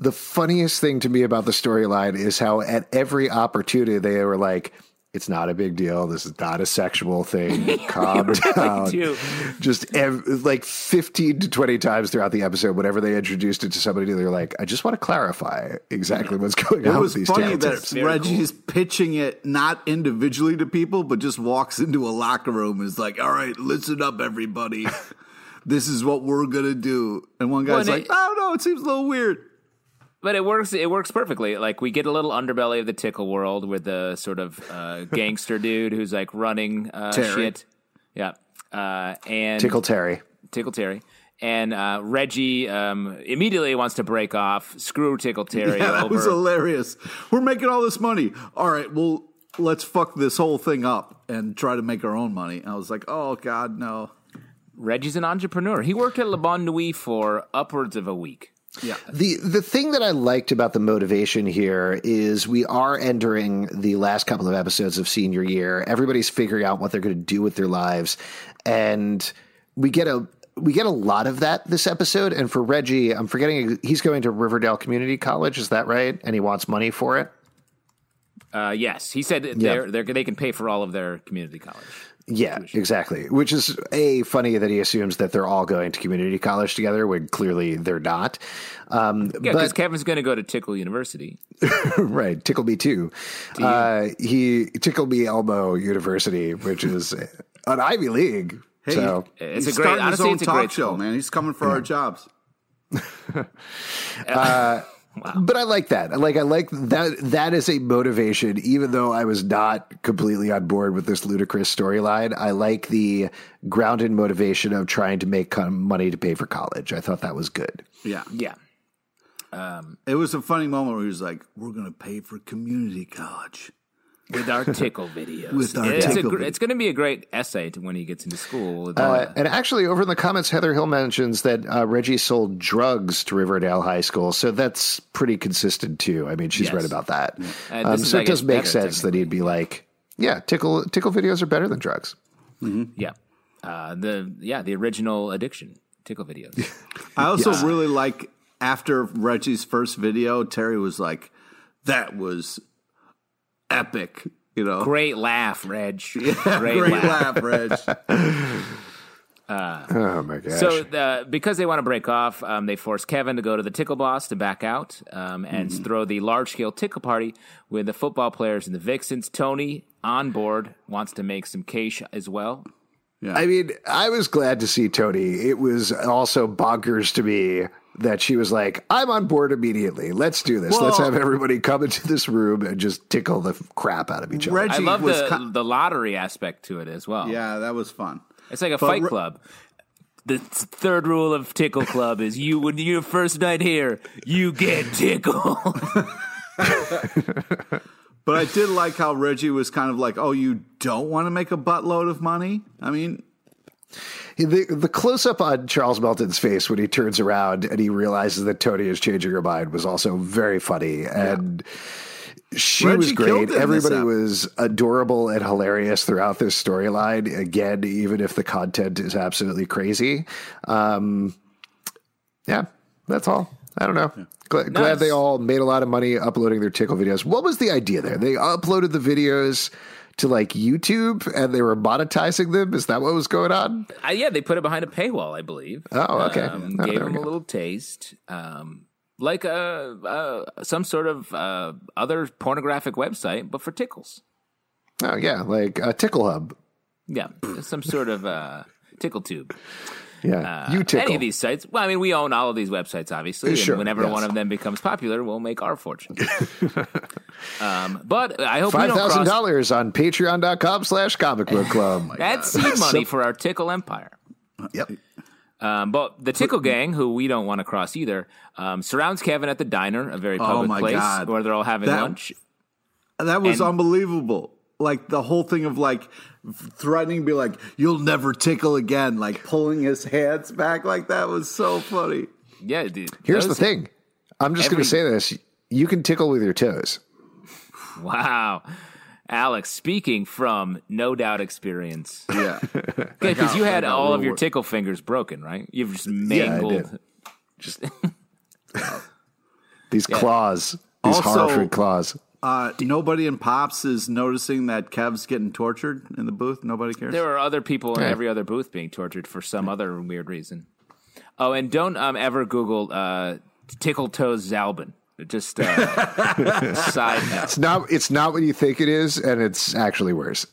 the funniest thing to me about the storyline is how at every opportunity they were like, "It's not a big deal. This is not a sexual thing. Calm down." too. Just ev- like 15 to 20 times throughout the episode, whenever they introduced it to somebody, they're like, "I just want to clarify exactly what's going It on was with these funny characters." that Very Reggie's pitching it not individually to people, but just walks into a locker room and is like, "All right, listen up, everybody. this is what we're gonna do." And one guy's Well, like, and it- "I don't know. It seems a little weird." But it works. It works perfectly. Like we get a little underbelly of the tickle world with the sort of uh, gangster dude who's like running uh, shit. Yeah, uh, and Tickle Terry. Tickle Terry. And uh, Reggie um, immediately wants to break off. Screw Tickle Terry Yeah, that over. was hilarious. We're making all this money. All right, well, let's fuck this whole thing up and try to make our own money. I was like, "Oh God, no." Reggie's an entrepreneur. He worked at La Bonne Nuit for upwards of a week. Yeah, The the thing that I liked about the motivation here is we are entering the last couple of episodes of senior year. Everybody's figuring out what they're going to do with their lives, and we get a we get a lot of that this episode. And for Reggie, I'm forgetting he's going to Riverdale Community College. Is that right? And he wants money for it. Uh, yes, he said Yeah. they're, they're, they can pay for all of their community college. Yeah, exactly. Which is a funny that he assumes that they're all going to community college together when clearly they're not. Um, Yeah, because Kevin's going to go to Tickle University. right, Tickle Me Too. Uh, he Tickle Me Elmo University, which is an Ivy League. hey, so It's he's a great- starting his honestly, own it's a talk great show, man. He's coming for our jobs. but I like that. Like I like that that is a motivation even though I was not completely on board with this ludicrous storyline. I like the grounded motivation of trying to make money to pay for college. I thought that was good. Yeah, Yeah. it was a funny moment where he was like, "We're gonna pay for community college." With our tickle videos. With our it's, tickle a, gr- it's going to be a great essay to when he gets into school. With, Uh, uh, and actually, over in the comments, Heather Hill mentions that uh, Reggie sold drugs to Riverdale High School, so that's pretty consistent too. I mean, she's Yes. right about that. Uh, Um, is, so I it does guess, make better, sense that he'd be like, "Yeah, tickle tickle videos are better than drugs." yeah, uh, the yeah the original addiction tickle videos. I also really like after Reggie's first video, Terry was like, "That was epic," you know. Great laugh, Reg. Great, Great, laugh. laugh, Reg. Oh my gosh! So, uh, because they want to break off, um, they force Kevin to go to the Tickle Boss to back out um, and Mm-hmm. throw the large scale tickle party with the football players and the Vixens. Tony on board wants to make some cash as well. Yeah. I mean, I was glad to see Tony. It was also bonkers to me that she was like, "I'm on board immediately. Let's do this. Let's have everybody come into this room and just tickle the crap out of each other." Reggie I love was the, ki- the lottery aspect to it as well. yeah, that was fun. It's like a But fight Re- club. The third rule of Tickle Club is you, when you're first night here, you get tickled. But I did like how Reggie was kind of like, "Oh, you don't want to make a buttload of money?" I mean, The the close up on Charles Melton's face when he turns around and he realizes that Tony is changing her mind was also very funny and. She Reggie was great. it in this Everybody was adorable and hilarious throughout this storyline. Again, even if the content is absolutely crazy. Um, yeah, that's all. I don't know. Glad, glad Nice. they all made a lot of money uploading their tickle videos. What was the idea there? They uploaded the videos to like YouTube and they were monetizing them. Is that what was going on? Uh, yeah, they put it behind a paywall, I believe. Oh, okay. Um, Oh, gave them a little taste, um, like a, uh, some sort of uh, other pornographic website, but for tickles. Oh yeah, like a tickle hub. Yeah, some sort of uh, tickle tube. Yeah, Uh, you tickle. Any of these sites. Well, I mean, we own all of these websites, obviously. And Sure, whenever yes. one of them becomes popular, we'll make our fortune. um, but I hope five thousand Five don't thousand cross. dollars on patreon.com slash comic book club. That's seed money for our Tickle Empire. yep. Um, but the Tickle Gang, who we don't want to cross either, um, surrounds Kevin at the diner, a very public Oh place God. where they're all having That- lunch. that was And- unbelievable. Like the whole thing of like threatening, to be like, "You'll never tickle again," like pulling his hands back, like that was so funny. Yeah, dude. Here's the thing. I'm just gonna say this. You can tickle with your toes. Wow. Alex, speaking from no doubt experience. Yeah, Because you had got all of your work. tickle fingers broken, right? You've just I mangled. did. Just these claws, these Also- Harford claws. Uh, nobody in Pops is noticing that Kev's getting tortured in the booth. Nobody cares. There are other people in every other booth being tortured for some other weird reason. Oh, and don't um, ever Google uh, tickle toes Zalben. Just uh, side note. It's not. It's not what you think it is, and it's actually worse.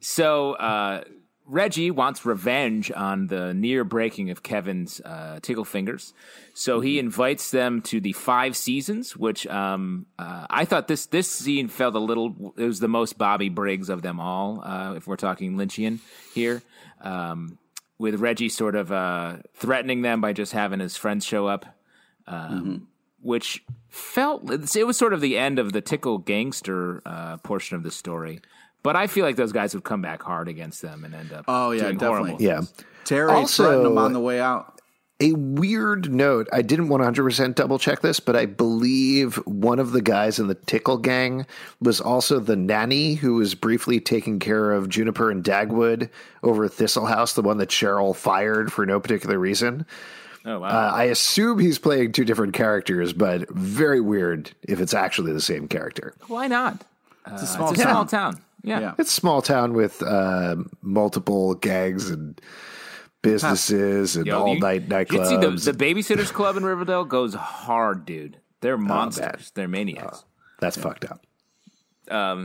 So uh, Reggie wants revenge on the near breaking of Kevin's uh, tickle fingers. So he invites them to the Five Seasons, which um, uh, I thought this this scene felt a little. It was the most Bobby Briggs of them all. Uh, if we're talking Lynchian here, um, with Reggie sort of uh, threatening them by just having his friends show up. Um, Which felt it was sort of the end of the tickle gangster uh, portion of the story, but I feel like those guys would come back hard against them and end up. Oh, yeah, doing definitely. horrible. Yeah. Terry Also- threatened him on the way out. A weird note. I didn't 100% double check this, but I believe one of the guys in the Tickle Gang was also the nanny who was briefly taking care of Juniper and Dagwood over at Thistle House, the one that Cheryl fired for no particular reason. Oh wow! Uh, I assume he's playing two different characters, but very weird if it's actually the same character. Why not? it's a small it's a town. small town. Yeah. Yeah. It's a small town with uh, multiple gangs and businesses and all you- night you nightclubs. see the, the Babysitters Club in Riverdale goes hard, dude. They're monsters. bad. They're maniacs. That's fucked up.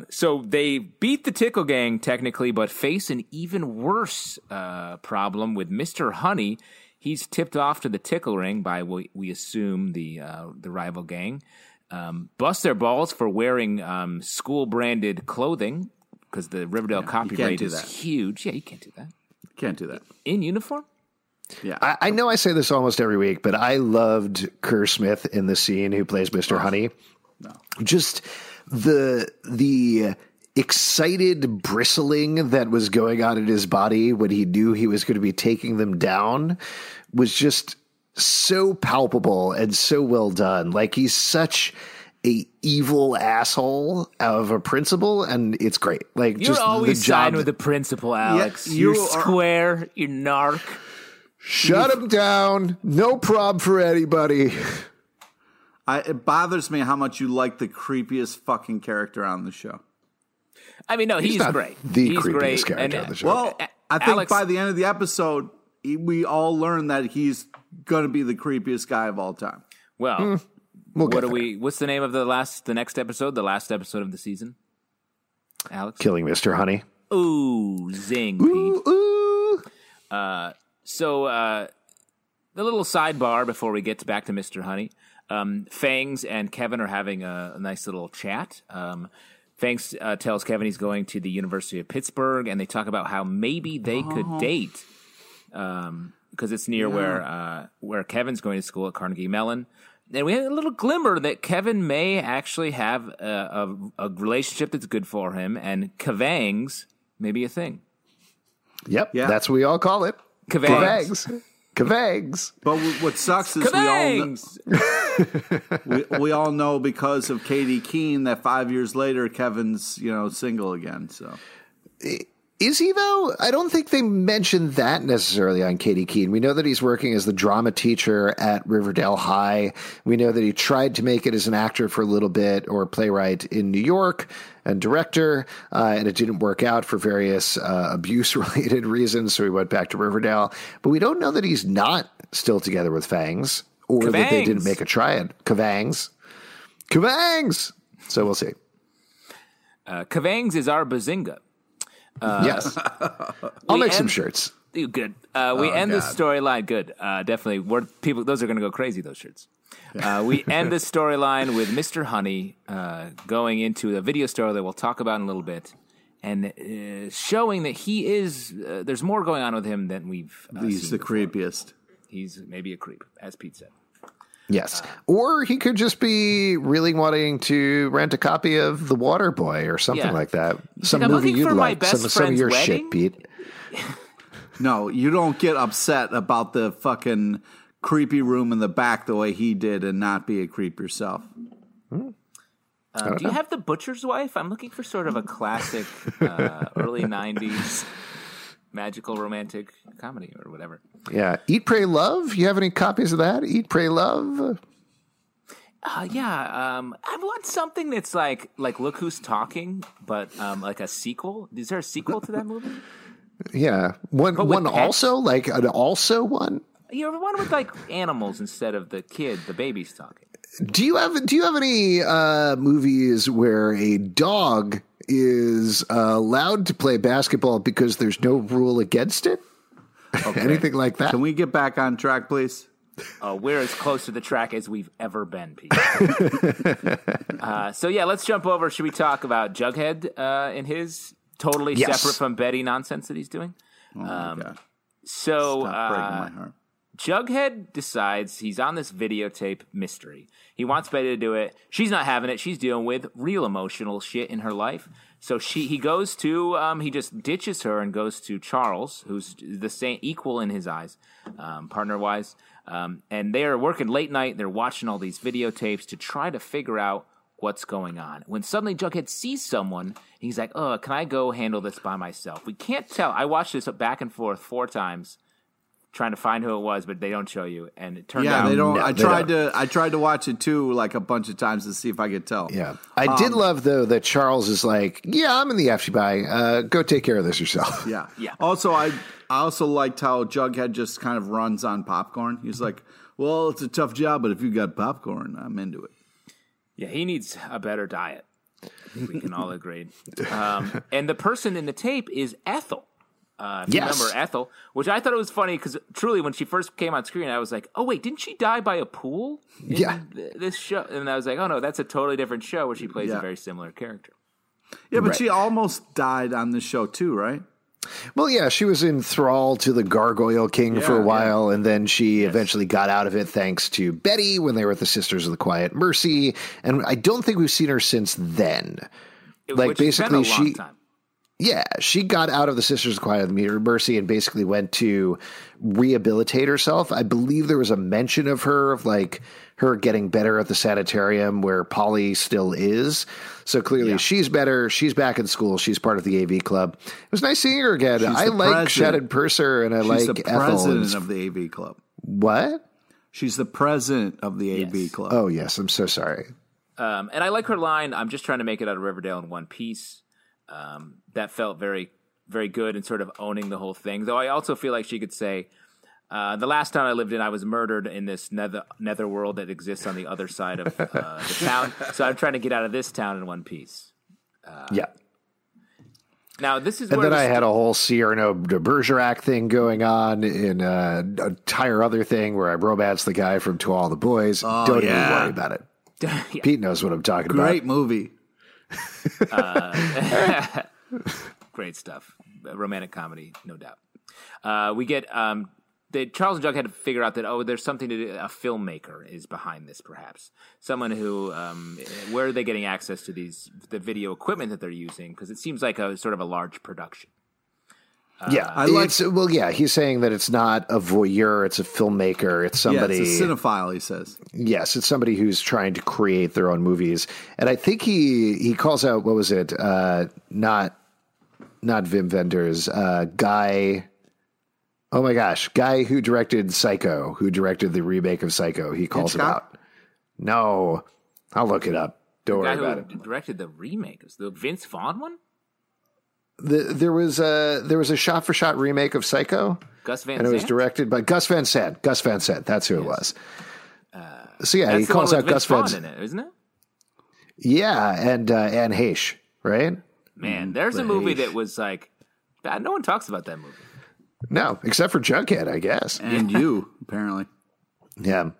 So they beat the Tickle Gang technically, but face an even worse uh, problem with Mister Honey. He's tipped off to the Tickle Ring by we, we assume the uh, the rival gang. Um, bust their balls for wearing um, school branded clothing because the Riverdale copyright is that. huge. Yeah, you can't do that Can't do that. in uniform. Yeah. I, I know I say this almost every week, but I loved Kerr Smith in the scene who plays Mr. Honey. No, just the the excited bristling that was going on in his body when he knew he was going to be taking them down was just so palpable and so well done. Like he's such a evil asshole of a principal, and it's great. Like You're just always the job. with the principal, Alex. you you're are- square. You're narc. Shut him down. No prob for anybody. I, it bothers me how much you like the creepiest fucking character on the show. I mean, no, he's, not great. the he's creepiest great. character and, on the show. Well, I think Alex- by the end of the episode, we all learn that he's going to be the creepiest guy of all time. Well, Hmm. We'll what are there. we? What's the name of the last, the next episode, the last episode of the season? Alex. Killing Mr. Honey. Ooh, zing, Pete. Ooh, ooh. So, uh, the little sidebar before we get back to Mr. Honey. Um, Fangs and Kevin are having a, a nice little chat. Um, Fangs uh, tells Kevin he's going to the University of Pittsburgh, and they talk about how maybe they could date because it's near where uh, where Kevin's going to school at Carnegie Mellon. And we had a little glimmer that Kevin may actually have a, a, a relationship that's good for him, and Kavangs may be a thing. Yep, Yeah. that's what we all call it. Kavangs. Kavangs. Kavangs. But what sucks is we all, kn- Kavangs! we, we all know because of Katy Keene that five years later Kevin's you know single again. So Is he though? I don't think they mentioned that necessarily on Katy Keene. We know that he's working as the drama teacher at Riverdale High. We know that he tried to make it as an actor for a little bit or playwright in New York and director, uh, and it didn't work out for various uh, abuse related reasons. So he went back to Riverdale. But we don't know that he's not still together with Fangs or that they didn't make a triad. Kavangs. Kavangs. So we'll see. Uh, Kavangs is our bazinga. Yes. I'll make some shirts. Ew, Good. Uh, we end the storyline. Good. Uh, definitely. We're, people. Those are going to go crazy. Those shirts. Uh, we end the storyline with Mr. Honey uh, going into a video store that we'll talk about in a little bit, and uh, showing that he is. Uh, there's more going on with him than we've. Uh, he's the before. creepiest. He's maybe a creep, as Pete said. Yes. Or he could just be really wanting to rent a copy of The Water Boy or something Yeah. like that. Some like, movie you'd like. Some, some of your wedding?" shit, Pete. No, you don't get upset about the fucking creepy room in the back the way he did and not be a creep yourself. Um, do you have the butcher's wife? I'm looking for sort of a classic uh, early '90s magical romantic comedy or whatever. Yeah. Eat, Pray, Love. You have any copies of that? Eat, Pray, Love? Uh, yeah, um, I want something that's like like Look Who's Talking, but um, like a sequel. Is there a sequel to that movie? Yeah. One, But one also? Like an also one? You ever one with like animals instead of the kid, the baby's talking? Do you have do you have any uh, movies where a dog is uh, allowed to play basketball because there's no rule against it? Anything like that? Can we get back on track, please? Uh, we're as close to the track as we've ever been, Pete. uh, so yeah, let's jump over. Should we talk about Jughead uh, and his totally Yes. separate from Betty nonsense that he's doing? Oh my god! So Stop breaking uh, my heart. Jughead decides he's on this videotape mystery. He wants Betty to do it. She's not having it. She's dealing with real emotional shit in her life. So she he goes to um, he just ditches her and goes to Charles, who's the same equal in his eyes, um, partner wise. Um, and they are working late night. They're watching all these videotapes to try to figure out what's going on. When suddenly Jughead sees someone, he's like, "Oh, can I go handle this by myself?" We can't tell. I watched this back and forth four times trying to find who it was, but they don't show you. And it turned Yeah, out they don't. no, I they tried don't. to. I tried to watch it too, like a bunch of times to see if I could tell. Yeah. I did love, though, that Charles is like, yeah, I'm in the FBI. Uh, go take care of this yourself. Yeah. Yeah. Also, I I also liked how Jughead just kind of runs on popcorn. He's like, "Well, it's a tough job, but if you got popcorn, I'm into it." Yeah, he needs a better diet. We can all agree. Um, and the person in the tape is Ethel. Uh, if Yes. remember Ethel, which I thought it was funny because truly, when she first came on screen, I was like, "Oh wait, didn't she die by a pool?" in Yeah. th- this show, and I was like, "Oh no, that's a totally different show where she plays Yeah. a very similar character." Yeah, but Right. she almost died on this show too, right? Well, yeah, she was in thrall to the Gargoyle King for a Yeah, while, and then she eventually got out of it thanks to Betty when they were at the Sisters of the Quiet Mercy. And I don't think we've seen her since then. It- Like, which has been basically, a long she- time. Yeah, she got out of the Sisters of Quiet Mercy and basically went to rehabilitate herself. I believe there was a mention of her of like her getting better at the sanitarium where Polly still is. So clearly she's better. She's back in school. She's part of the AV club. It was nice seeing her again. She's I like president. Shannon Purser and I She's like the Ethel. president and- of the AV Club. what? She's the president of the AV Club. Oh yes, I'm so sorry. Um, and I like her line. I'm just trying to make it out of Riverdale in one piece. Um, that felt very, very good and sort of owning the whole thing. Though I also feel like she could say, uh, "The last town I lived in, I was murdered in this nether nether world that exists on the other side of uh, the town. So I'm trying to get out of this town in one piece." yeah. Now this is And where then I the had a whole Cyrano de Bergerac thing going on in uh, an entire other thing where I romance the guy from To All the Boys. Don't even worry about it. Yeah. Pete knows what I'm talking Great about. Great movie. great stuff. Romantic comedy, no doubt. Uh, we get um, the Charles and Jug had to figure out that oh, there's something to do. A filmmaker is behind this, perhaps someone who um, where are they getting access to these the video equipment that they're using? Because it seems like a sort of a large production. Yeah, I like- it's, well, yeah. He's saying that it's not a voyeur; it's a filmmaker. It's somebody. Yeah, it's a cinephile, he says. yes, it's somebody who's trying to create their own movies. And I think he he calls out what was it? Uh, not not Wim Wenders. Uh, guy. Oh my gosh, guy who directed Psycho, who directed the remake of Psycho. He calls him Hitchcock? out. No, I'll look it up. Don't The guy worry about who it. directed the remake is the Vince Vaughn one. The, there was a there was a shot for shot remake of Psycho. Gus Van and it was Sant? directed by Gus Van Sant. Gus Van Sant, that's who it was. so yeah, he calls out with Gus Vince Van. Vaughn Sant. in it, isn't it? Yeah, and uh, Anne Heche, right? Man, there's a movie Heche. that was like. No one talks about that movie. No, except for Jughead, I guess. And you, apparently. Yeah,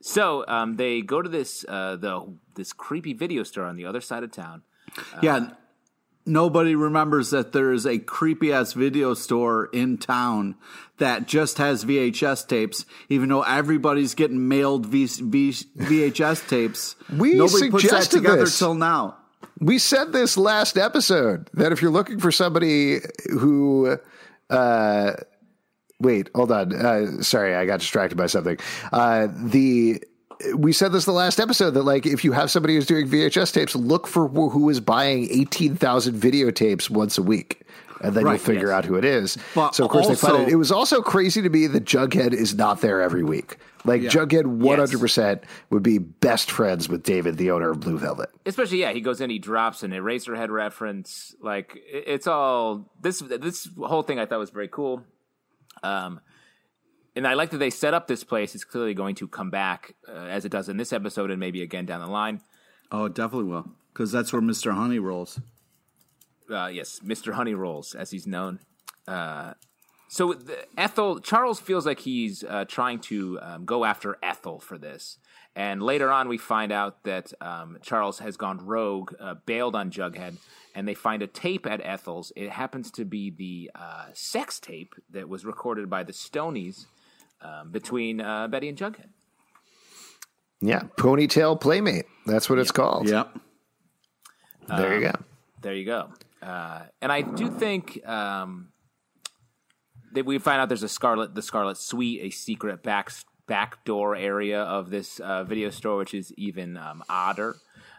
So um, they go to this uh, the this creepy video store on the other side of town. yeah. Nobody remembers that there is a creepy ass video store in town that just has VHS tapes, even though everybody's getting mailed v- v- VHS tapes. We Nobody puts that suggested together this. till now. we said this last episode that if you're looking for somebody who, uh, wait, hold on, uh, sorry, I got distracted by something. Uh, the we said this the last episode that like if you have somebody who's doing VHS tapes, look for who who is buying eighteen thousand videotapes once a week. And then Right, you'll figure yes. out who it is. But so of course they find also- it. It was also crazy to me that Jughead is not there every week. Like Jughead, one hundred percent would be best friends with David, the owner of Blue Velvet. Especially, yeah, he goes in, he drops an Eraserhead reference. Like it's all this. This whole thing I thought was very cool. Um, and I like that they set up this place. It's clearly going to come back uh, as it does in this episode, and maybe again down the line. Oh, it definitely will. Because that's where Mr. Honey rolls. uh, yes, Mr. Honey Rolls, as he's known. Uh, so the, Ethel Charles feels like he's uh, trying to um, go after Ethel for this, and later on we find out that um, Charles has gone rogue, uh, bailed on Jughead, and they find a tape at Ethel's. It happens to be the uh, sex tape that was recorded by the Stonies um, between uh, Betty and Jughead. Yeah, ponytail playmate. That's what it's called. Yep. There you go. There you go. Uh, and I do think um, that we find out there's a Scarlet, the Scarlet Suite, a secret back back door area of this uh, video store, which is even um, odder.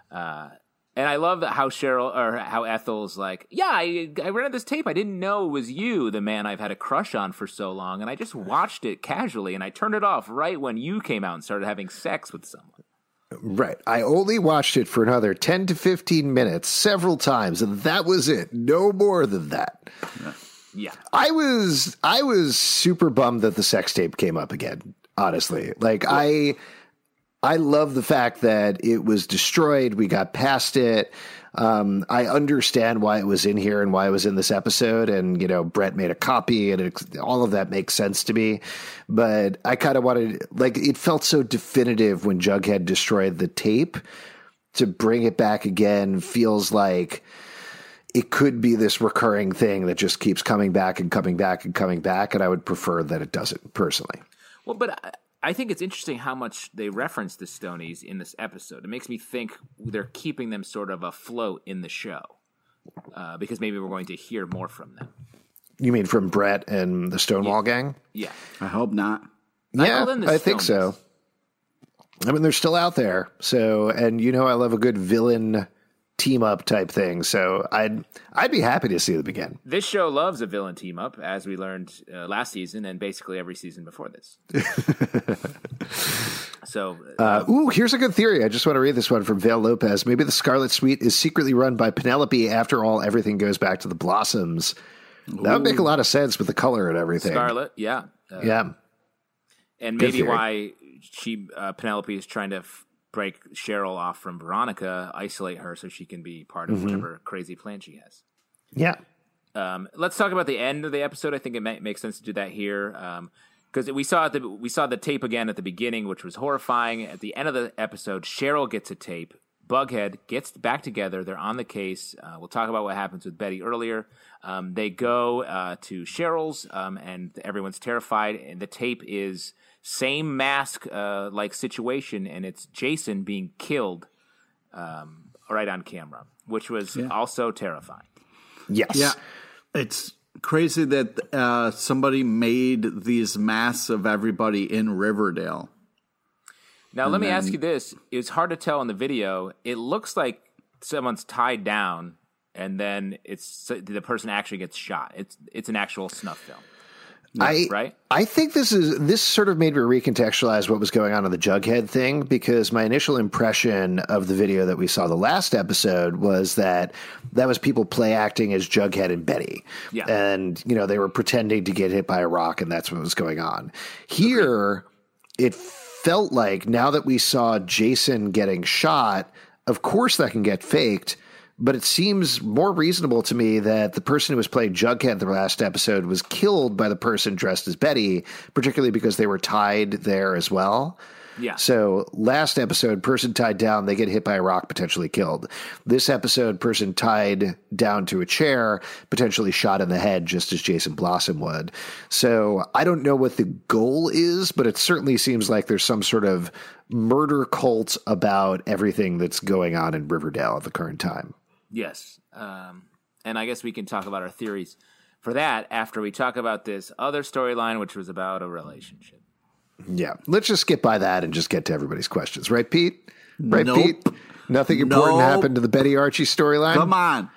Uh, and I love how Cheryl or how Ethel's like, yeah, I, I rented this tape. I didn't know it was you, the man I've had a crush on for so long, and I just watched it casually, and I turned it off right when you came out and started having sex with someone. Right. I only watched it for another 10 to 15 minutes several times, and that was it. No more than that. Yeah, I was I was super bummed that the sex tape came up again, honestly. Like I I love the fact that it was destroyed. We got past it. Um, I understand why it was in here and why it was in this episode. And, you know, Brett made a copy and it, all of that makes sense to me. But I kind of wanted, like, it felt so definitive when Jughead destroyed the tape to bring it back again feels like it could be this recurring thing that just keeps coming back and coming back and coming back. And I would prefer that it doesn't personally. Well, but I, I think it's interesting how much they reference the Stonies in this episode. It makes me think they're keeping them sort of afloat in the show uh, because maybe we're going to hear more from them. You mean from Brett and the Stonewall gang? Yeah. I hope not. Yeah, Michael and the I think so. I mean, they're still out there. So, and you know, I love a good villain team up type thing. So, I'd I'd be happy to see them again. This show loves a villain team up, as we learned uh, last season and basically every season before this. so, Uh, ooh, here's a good theory. I just want to read this one from Vale Lopez. Maybe the Scarlet Suite is secretly run by Penelope. After all, everything goes back to the Blossoms. That would make a lot of sense with the color and everything. Scarlet, yeah. Uh, Yeah. and maybe why she uh, Penelope is trying to f- break Cheryl off from Veronica, isolate her so she can be part of Mm-hmm. whatever crazy plan she has. Yeah. Um, let's talk about the end of the episode. I think it might make sense to do that here because we saw the we saw the tape again at the beginning, which was horrifying. At the end of the episode, Cheryl gets a tape. Bughead gets back together. They're on the case. Uh, we'll talk about what happens with Betty earlier. Um, they go uh, to Cheryl's, um, and everyone's terrified. And the tape is same mask uh, like situation, and it's Jason being killed um, right on camera, which was also terrifying. Yes. Yeah, it's crazy that uh, somebody made these masks of everybody in Riverdale. Now, let me ask you this: It's hard to tell in the video. It looks like someone's tied down, and then it's the person actually gets shot. It's it's an actual snuff film, I right? I think this is this sort of made me recontextualize what was going on in the Jughead thing because my initial impression of the video that we saw the last episode was that that was people play acting as Jughead and Betty. Yeah. And you know, they were pretending to get hit by a rock and that's what was going on. Here it felt like now that we saw Jason getting shot, of course that can get faked. But it seems more reasonable to me that the person who was playing Jughead the last episode was killed by the person dressed as Betty, particularly because they were tied there as well. Yeah. So last episode, person tied down, they get hit by a rock, potentially killed. This episode, person tied down to a chair, potentially shot in the head, just as Jason Blossom would. So I don't know what the goal is, but it certainly seems like there's some sort of murder cult about everything that's going on in Riverdale at the current time. Yes. Um, and I guess we can talk about our theories for that after we talk about this other storyline, which was about a relationship. Yeah. Let's just skip by that and just get to everybody's questions. Right, Pete? Right, Nope. Pete? Nothing important Nope. happened to the Betty Archie storyline? Come on,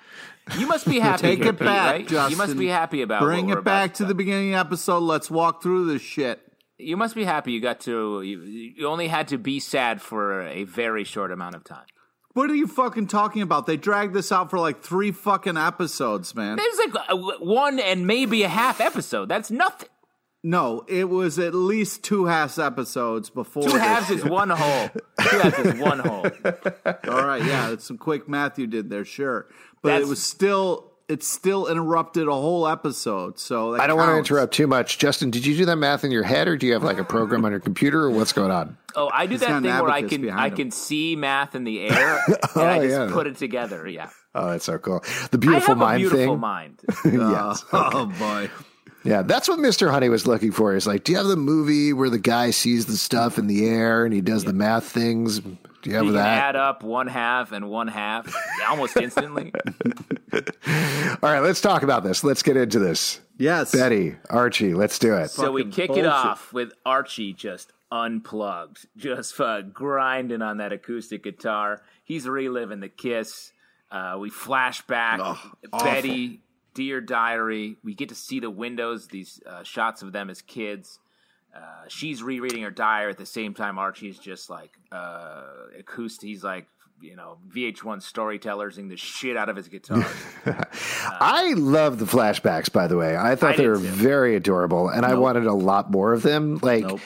You must be happy. take here, it Pete, back, right? Justin. You must be happy about. It. Bring what we're it back about to the beginning of the episode. Let's walk through this shit. You must be happy. You got to. You, you only had to be sad for a very short amount of time. What are you fucking talking about? They dragged this out for like three fucking episodes, man. There's like uh, a, one and maybe a half episode. That's nothing. No, it was at least two half episodes before. Two halves is one whole. Two halves is one whole. All right, yeah, it's some quick math you did there, sure, but That's- it was still it still interrupted a whole episode. So I don't want to interrupt too much. Justin, did you do that math in your head or do you have like a program on your computer or what's going on? Oh, I do got that thing where I can I him. can see math in the air and I Oh, just yeah. put it together. Yeah, Oh, that's so cool. The I beautiful have a mind beautiful thing. mind. yes. Oh boy. Yeah, that's what Mr. Honey was looking for. He's like, Do you have the movie where the guy sees the stuff in the air and he does the math things? Do you have You can that? add up one half and one half almost instantly. All right, let's talk about this. Let's get into this. Yes. Betty, Archie, let's do it. So we Fucking kick it off with Archie just unplugged, just uh, grinding on that acoustic guitar. He's reliving the kiss. Uh, we flash back. Betty, Dear Diary. We get to see the windows, these uh, shots of them as kids. Uh, she's rereading her diary at the same time. Archie's just like uh, acoustic. He's like, you know, VH1 storytelling the shit out of his guitar. I love the flashbacks, by the way. I thought I they were too. very adorable, and I wanted a lot more of them. Like, Nope.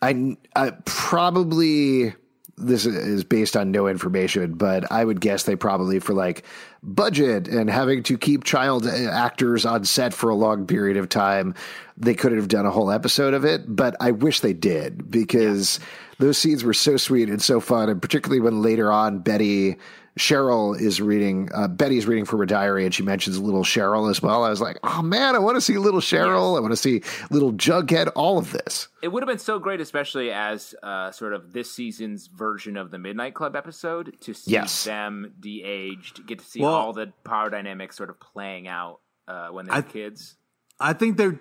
I, I probably this is based on no information, but I would guess they probably for like budget and having to keep child uh, actors on set for a long period of time, they couldn't have done a whole episode of it. But I wish they did because those scenes were so sweet and so fun, and particularly when later on Betty Cheryl is reading, uh, Betty's reading from her diary, and she mentions little Cheryl as well. I was like, oh man, I want to see little Cheryl. I want to see little Jughead, all of this. It would have been so great, especially as uh, sort of this season's version of the Midnight Club episode, to see Yes. them de-aged, get to see Well- all the power dynamics sort of playing out uh, when they're I- kids. I think they're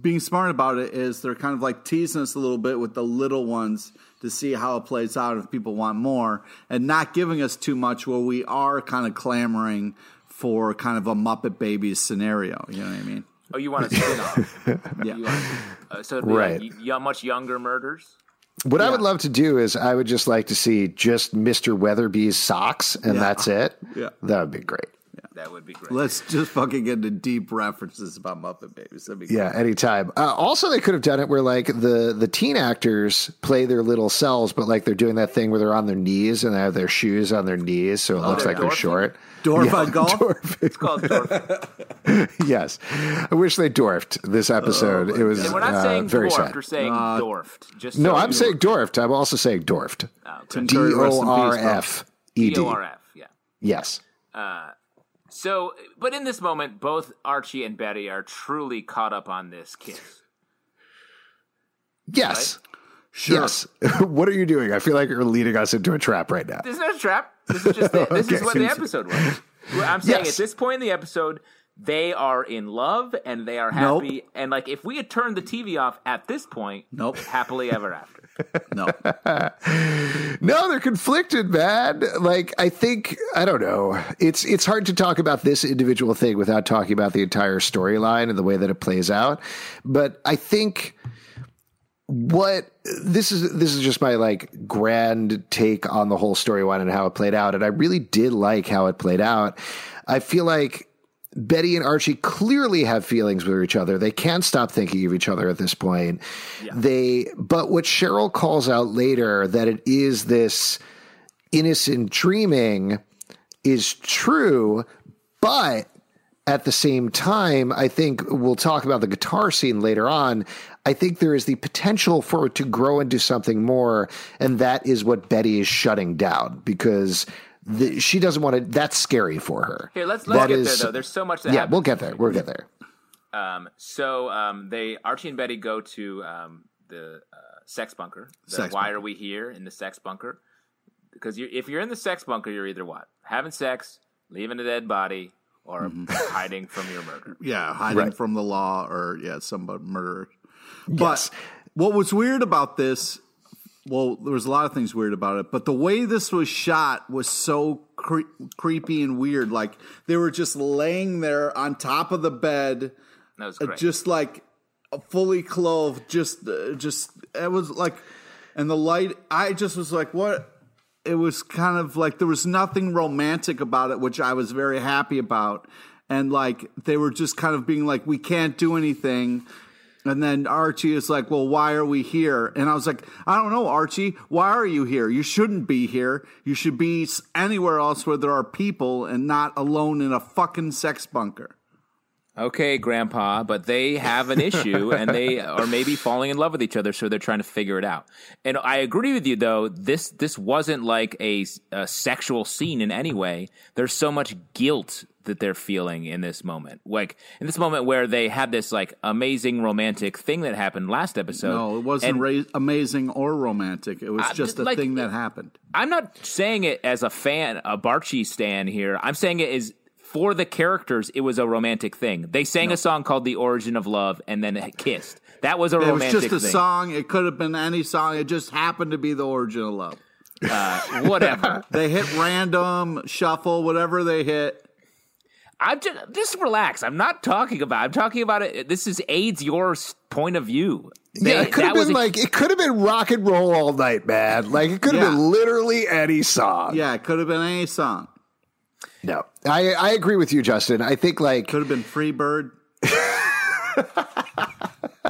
being smart about it. Is they're kind of like teasing us a little bit with the little ones to see how it plays out if people want more, and not giving us too much where we are kind of clamoring for kind of a Muppet Babies scenario. You know what I mean? Oh, you want a spin-off? Yeah. You want, uh, so it'd be Right. like y- y- much younger murders. What I would love to do is I would just like to see just Mr. Weatherbee's socks, and Yeah. that's it. Yeah. That would be great. That would be great. Let's just fucking get into deep references about Muppet Babies. That'd be Yeah, anytime. Uh, also, they could have done it where like the the teen actors play their little selves, but like they're doing that thing where they're on their knees and they have their shoes on their knees, so it looks they're like they're short. Dwarf on golf. Dwarf. it's called Dorf. yes, I wish they dwarfed this episode. it was And we're not uh, saying very dwarfed, sad. we're saying dwarfed. Just No, so I'm saying dwarfed. I'm also saying dwarfed. Oh, Tim D Curry, rest O in R peace, bro. F E D. D-O-R-F, yeah. Yes. So, but in this moment, both Archie and Betty are truly caught up on this kiss. Yes. Sure. Yes. what are you doing? I feel like you're leading us into a trap right now. This is not a trap. This is just the, this is what the episode was. I'm saying Yes. at this point in the episode, they are in love and they are Nope. happy. And like, if we had turned the TV off at this point, Nope. happily ever after. No. No, they're conflicted, man. Like I think I don't know. It's it's hard to talk about this individual thing without talking about the entire storyline and the way that it plays out. But I think what this is this is just my like grand take on the whole storyline and how it played out and I really did like how it played out. I feel like Betty and Archie clearly have feelings with each other. They can't stop thinking of each other at this point. They, but what Cheryl calls out later that it is this innocent dreaming is true, but at the same time, I think we'll talk about the guitar scene later on. I think there is the potential for it to grow into something more, and that is what Betty is shutting down because the, she doesn't want to. That's scary for her. Here, let's let's That get is- there though. There's so much that yeah, happens. we'll get there. We'll get there. Um, so um, they Archie and Betty go to um, the uh, sex bunker. The Sex why bunker. are we here in the sex bunker? Because you if you're in the sex bunker, you're either what having sex, leaving a dead body, or hiding from your murder. Yeah, hiding Right. from the law or yeah, some murderer. But Yes. what was weird about this? Well, there was a lot of things weird about it, but the way this was shot was so cre- creepy and weird. Like they were just laying there on top of the bed, That was uh, great. just like fully clothed. Just, uh, just it was like, and the light. I just was like, what? It was kind of like there was nothing romantic about it, which I was very happy about. And like they were just kind of being like, we can't do anything. And then Archie is like, well, why are we here? And I was like, I don't know, Archie. Why are you here? You shouldn't be here. You should be anywhere else where there are people and not alone in a fucking sex bunker. Okay, Grandpa, but they have an issue and they are maybe falling in love with each other, so they're trying to figure it out. And I agree with you, though. This this wasn't like a, a sexual scene in any way. There's so much guilt that they're feeling in this moment, like in this moment where they had this like amazing romantic thing that happened last episode. No, it wasn't And ra- amazing or romantic. It was Uh, just a like, thing that happened. I'm not saying it as a fan, a Barchi stan here. I'm saying it is for the characters. It was a romantic thing. They sang a song called "The Origin of Love" and then kissed. That was a It was romantic just a thing. song. It could have been any song. It just happened to be the origin of love. Uh, whatever. They hit random, shuffle, whatever they hit. I'm just just relax. I'm not talking about. I'm talking about it. This is aids your point of view. They- yeah, it could have that was been a- like it could have been rock and roll all night, man. Like it could have Yeah. been literally any song. Yeah, it could have been any song. No, I I agree with you, Justin. I think like Could have been Free Bird.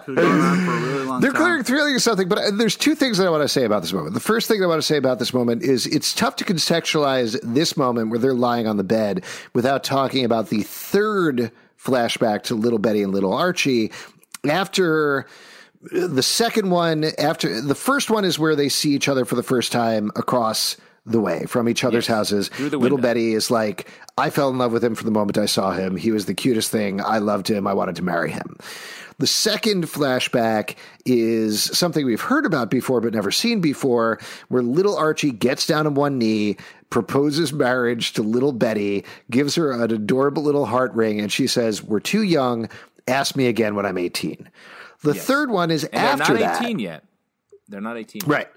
have gone on for a really long They're time. clearing thrilling something, but uh, there's two things that I want to say about this moment. The first thing I want to say about this moment is it's tough to contextualize this moment where they're lying on the bed without talking about the third flashback to little Betty and little Archie after the second one after the first one is where they see each other for the first time across the way from each other's houses. Little. Betty is like, I fell in love with him from the moment I saw him. He was the cutest thing. I loved him. I wanted to marry him. The second flashback is something we've heard about before but never seen before, where little Archie gets down on one knee, proposes marriage to little Betty, gives her an adorable little heart ring, and she says, We're too young. Ask me again when I'm 18. The third one is And after they're not that. 18 yet. They're not 18. yet. Right.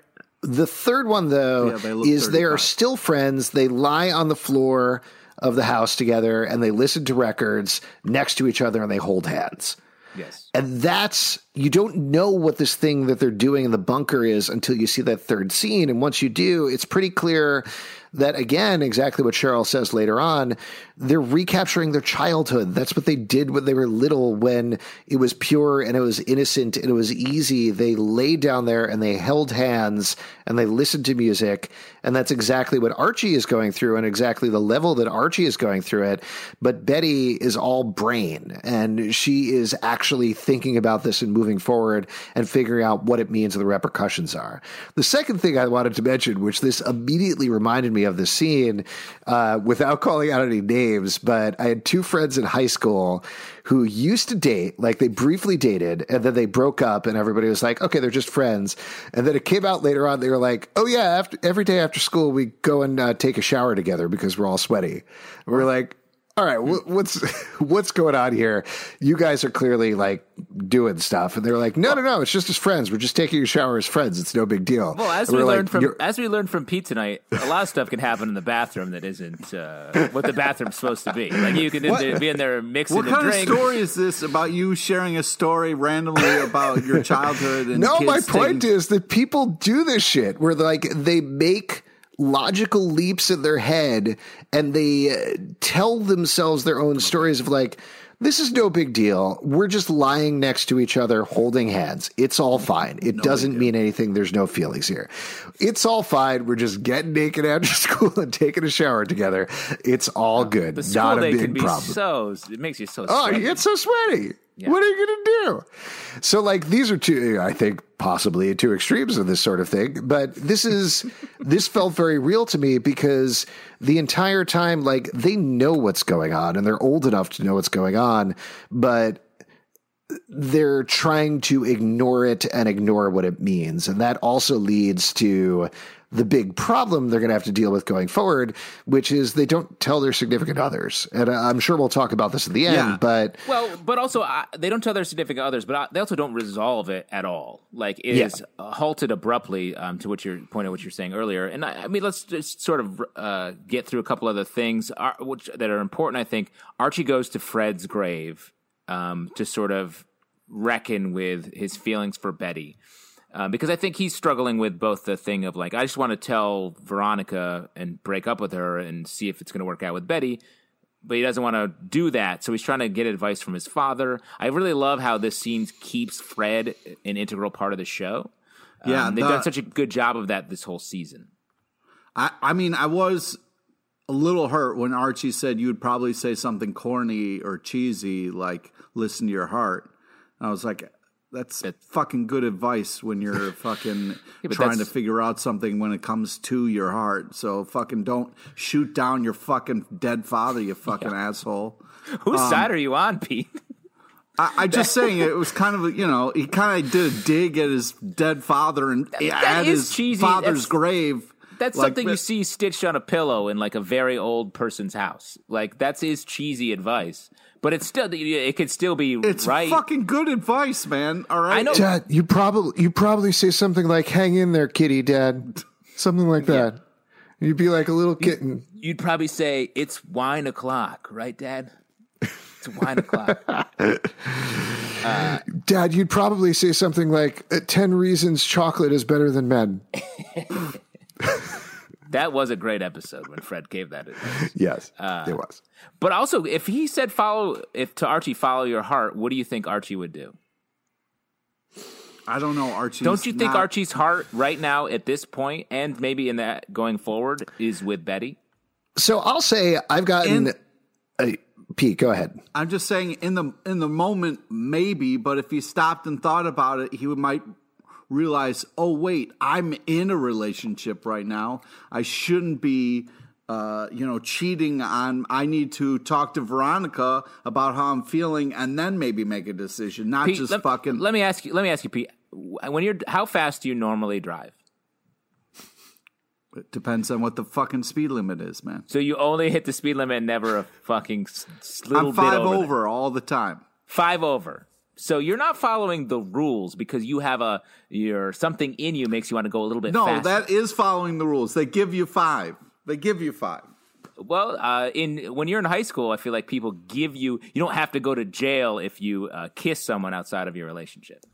The third one, though, Yeah, they is they are still friends. They lie on the floor of the house together and they listen to records next to each other and they hold hands. Yes. And that's, you don't know what this thing that they're doing in the bunker is until you see that third scene. And once you do, it's pretty clear that, again, exactly what Cheryl says later on, they're recapturing their childhood. That's what they did when they were little, when it was pure and it was innocent and it was easy. They laid down there and they held hands and they listened to music. And that's exactly what Archie is going through and exactly the level that Archie is going through it. But Betty is all brain and she is actually thinking about this and moving forward and figuring out what it means and the repercussions are. The second thing I wanted to mention, which this immediately reminded me of the scene, uh, without calling out any names, but I had two friends in high school who used to date, like they briefly dated, and then they broke up, and everybody was like, okay, they're just friends. And then it came out later on, they were like, oh yeah, after, every day after school, we go and uh, take a shower together because we're all sweaty. We're like, all right, wh- what's what's going on here? You guys are clearly like doing stuff, and they're like, no, no, no, it's just as friends. We're just taking a shower as friends. It's no big deal. Well, as And we we're like, learned from "You're- as we learned from Pete tonight, a lot of stuff can happen in the bathroom that isn't uh, what the bathroom's supposed to be. Like you could be in there mixing What a kind drink. of story is this about you sharing a story randomly about your childhood? And No, kids my point taking- is that people do this shit where like they make logical leaps in their head and they uh, tell themselves their own stories of like this is no big deal. We're just lying next to each other holding hands. It's all fine. It doesn't mean anything. There's no feelings here. It's all fine. We're just getting naked after school and taking a shower together. It's all good. the Not a big problem. so it makes you so. Oh, sweaty. you get so sweaty. What are you going to do? So, like, these are two, I think, possibly two extremes of this sort of thing. But this is, this felt very real to me because the entire time, like, they know what's going on and they're old enough to know what's going on, but they're trying to ignore it and ignore what it means. And that also leads to the big problem they're going to have to deal with going forward, which is they don't tell their significant others. And I'm sure we'll talk about this at the end, Yeah. but Well, but also uh, they don't tell their significant others, but uh, they also don't resolve it at all. Like it Yeah. is uh, halted abruptly. Um, to what your point of what you're saying earlier, and I, I mean, let's just sort of uh, get through a couple other things uh, which that are important. I think Archie goes to Fred's grave um, to sort of reckon with his feelings for Betty. Um, because I think he's struggling with both the thing of like, I just want to tell Veronica and break up with her and see if it's going to work out with Betty, but he doesn't want to do that. So he's trying to get advice from his father. I really love how this scene keeps Fred an integral part of the show. Yeah, Um, they've the- done such a good job of that this whole season. I, I mean, I was a little hurt when Archie said you would probably say something corny or cheesy like "listen to your heart." And I was like, "That's fucking good advice when you're fucking but trying to figure out something when it comes to your heart." So fucking don't shoot down your fucking dead father, you fucking asshole. Whose Um, side are you on, Pete? I, I just saying it was kind of you know he kind of did a dig at his dead father and that at is his cheesy. father's That's- grave. That's Like, something you see stitched on a pillow in like a very old person's house. Like that's his cheesy advice, but it's still it could still be right? It's right. fucking good advice, man. All right. I know. Dad, you probably you probably say something like "Hang in there, kitty, Dad," something like that. You'd be like a little kitten. You'd probably say it's wine o'clock, right, Dad? It's wine o'clock. Dad, you'd probably say something like "Uh, 10 reasons chocolate is better than men." that was a great episode when Fred gave that advice. Yes, Uh, it was. But also, if he said follow, if to Archie follow your heart, what do you think Archie would do? I don't know, Archie. Don't you think Archie's heart right now at this point, and maybe in that going forward, is with Betty? So I'll say I've gotten. In- uh, Pete, go ahead. I'm just saying, in the in the moment, maybe. But if he stopped and thought about it, he would might realize, oh wait, I'm in a relationship right now. I shouldn't be uh, you know, cheating on. I need to talk to Veronica about how I'm feeling, and then maybe make a decision, not Pete, just let, fucking. Let me ask you. Let me ask you, Pete. When you're, how fast do you normally drive? It depends on what the fucking speed limit is, man. So you only hit the speed limit, and never a fucking little I'm five bit over. over, all the time. Five over. So you're not following the rules because you have a your something in you makes you want to go a little bit No, faster. that is following the rules. They give you five. They give you five. Well, uh, in when you're in high school, I feel like people give you you don't have to go to jail if you uh, kiss someone outside of your relationship.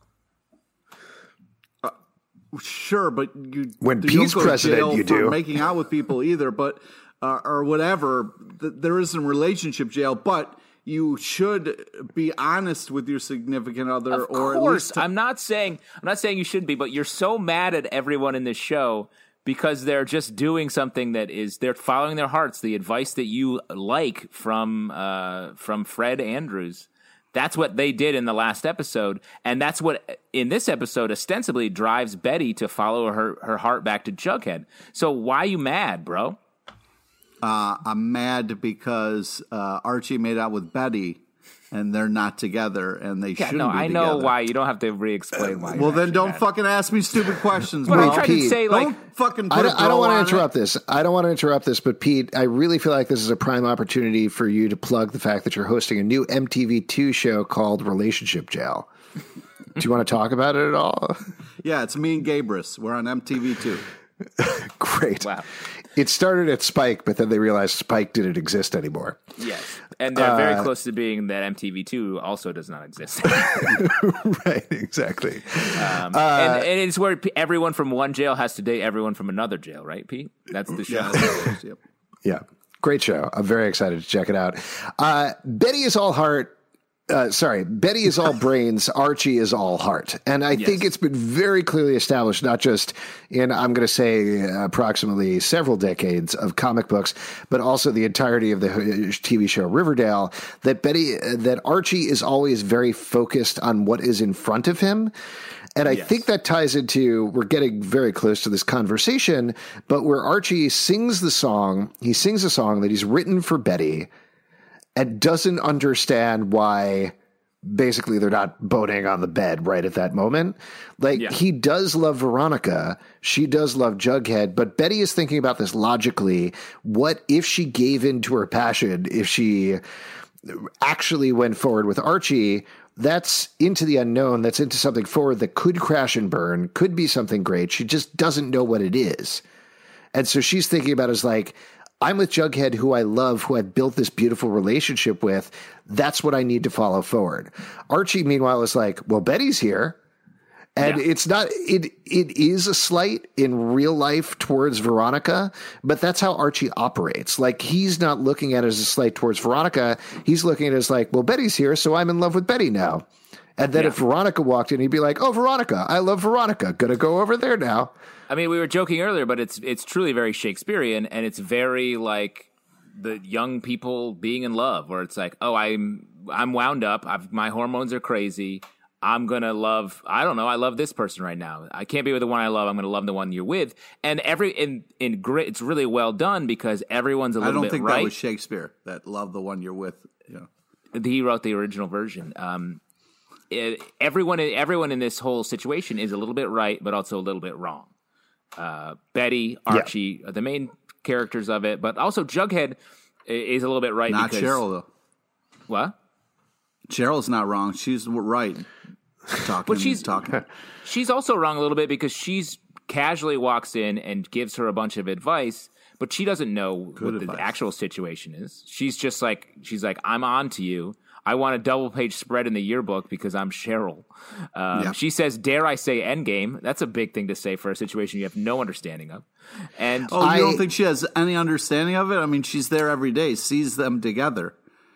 Sure, but you When you don't Pete's go to president, jail you for do. making out with people either, but uh, or whatever. Th- There isn't relationship jail, but you should be honest with your significant other, Of or course, at least I'm not saying I'm not saying you shouldn't be, but you're so mad at everyone in this show because they're just doing something that is they're following their hearts, the advice that you like from uh, from Fred Andrews. That's what they did in the last episode, and that's what in this episode ostensibly drives Betty to follow her her heart back to Jughead. So why you mad, bro? Uh, I'm mad because uh, Archie made out with Betty, and they're not together, and they Yeah, shouldn't no, be I know together. why. You don't have to re-explain why. Well, then don't mad. fucking ask me stupid questions. But bro. I'm trying Pete, to say, like, don't fucking. Put I a don't, I don't want to interrupt it. this. I don't want to interrupt this, but Pete, I really feel like this is a prime opportunity for you to plug the fact that you're hosting a new MTV2 show called Relationship Jail. Do you want to talk about it at all? Yeah, it's me and Gabris. We're on MTV2. Great. Wow. It started at Spike, but then they realized Spike didn't exist anymore. Yes, and they're Uh, very close to being that MTV2 also does not exist. right, exactly. Um, and, and it's where everyone from one jail has to date everyone from another jail, right, Pete? That's the show. Yep. Yeah. Great show. I'm very excited to check it out. Uh, Betty is all heart. Uh, sorry, Betty is all brains. Archie is all heart. And I think it's been very clearly established, not just in, I'm going to say, approximately several decades of comic books, but also the entirety of the TV show Riverdale, that Betty, that Archie is always very focused on what is in front of him. And I think that ties into we're getting very close to this conversation, but where Archie sings the song, he sings a song that he's written for Betty and doesn't understand why basically they're not boning on the bed right at that moment. Like Yeah. he does love Veronica, she does love Jughead, but Betty is thinking about this logically. What if she gave in to her passion? If she actually went forward with Archie, that's into the unknown. That's into something forward that could crash and burn, could be something great. She just doesn't know what it is. And so she's thinking about it as like, I'm with Jughead, who I love, who I've built this beautiful relationship with. That's what I need to follow forward. Archie, meanwhile, is like, well, Betty's here. And Yeah. it's not it it is a slight in real life towards Veronica, but that's how Archie operates. Like he's not looking at it as a slight towards Veronica. He's looking at it as like, well, Betty's here, so I'm in love with Betty now. And then Yeah. if Veronica walked in, he'd be like, Oh, Veronica, I love Veronica. Gonna go over there now. I mean, we were joking earlier, but it's it's truly very Shakespearean, and it's very like the young people being in love, where it's like, oh, I'm I'm wound up, I've, my hormones are crazy. I'm gonna love. I don't know. I love this person right now. I can't be with the one I love. I'm gonna love the one you're with. And every in in great. It's really well done because everyone's a little bit. I don't bit think right. that was Shakespeare. That love the one you're with. You know. he wrote the original version. Um, it, everyone, everyone in this whole situation is a little bit right, but also a little bit wrong. Uh, Betty, Archie, are the main characters of it, but also Jughead is a little bit right. Not because, Cheryl though. What? Cheryl's not wrong. She's right. Talking. But she's- talking. She's also wrong a little bit because she's casually walks in and gives her a bunch of advice, but she doesn't know what advice. the actual situation is. She's just like she's like I'm on to you. I want a double page spread in the yearbook because I'm Cheryl. Um, Yeah. She says, "Dare I say endgame?" That's a big thing to say for a situation you have no understanding of. And Oh, I- you don't think she has any understanding of it? I mean, she's there every day, sees them together.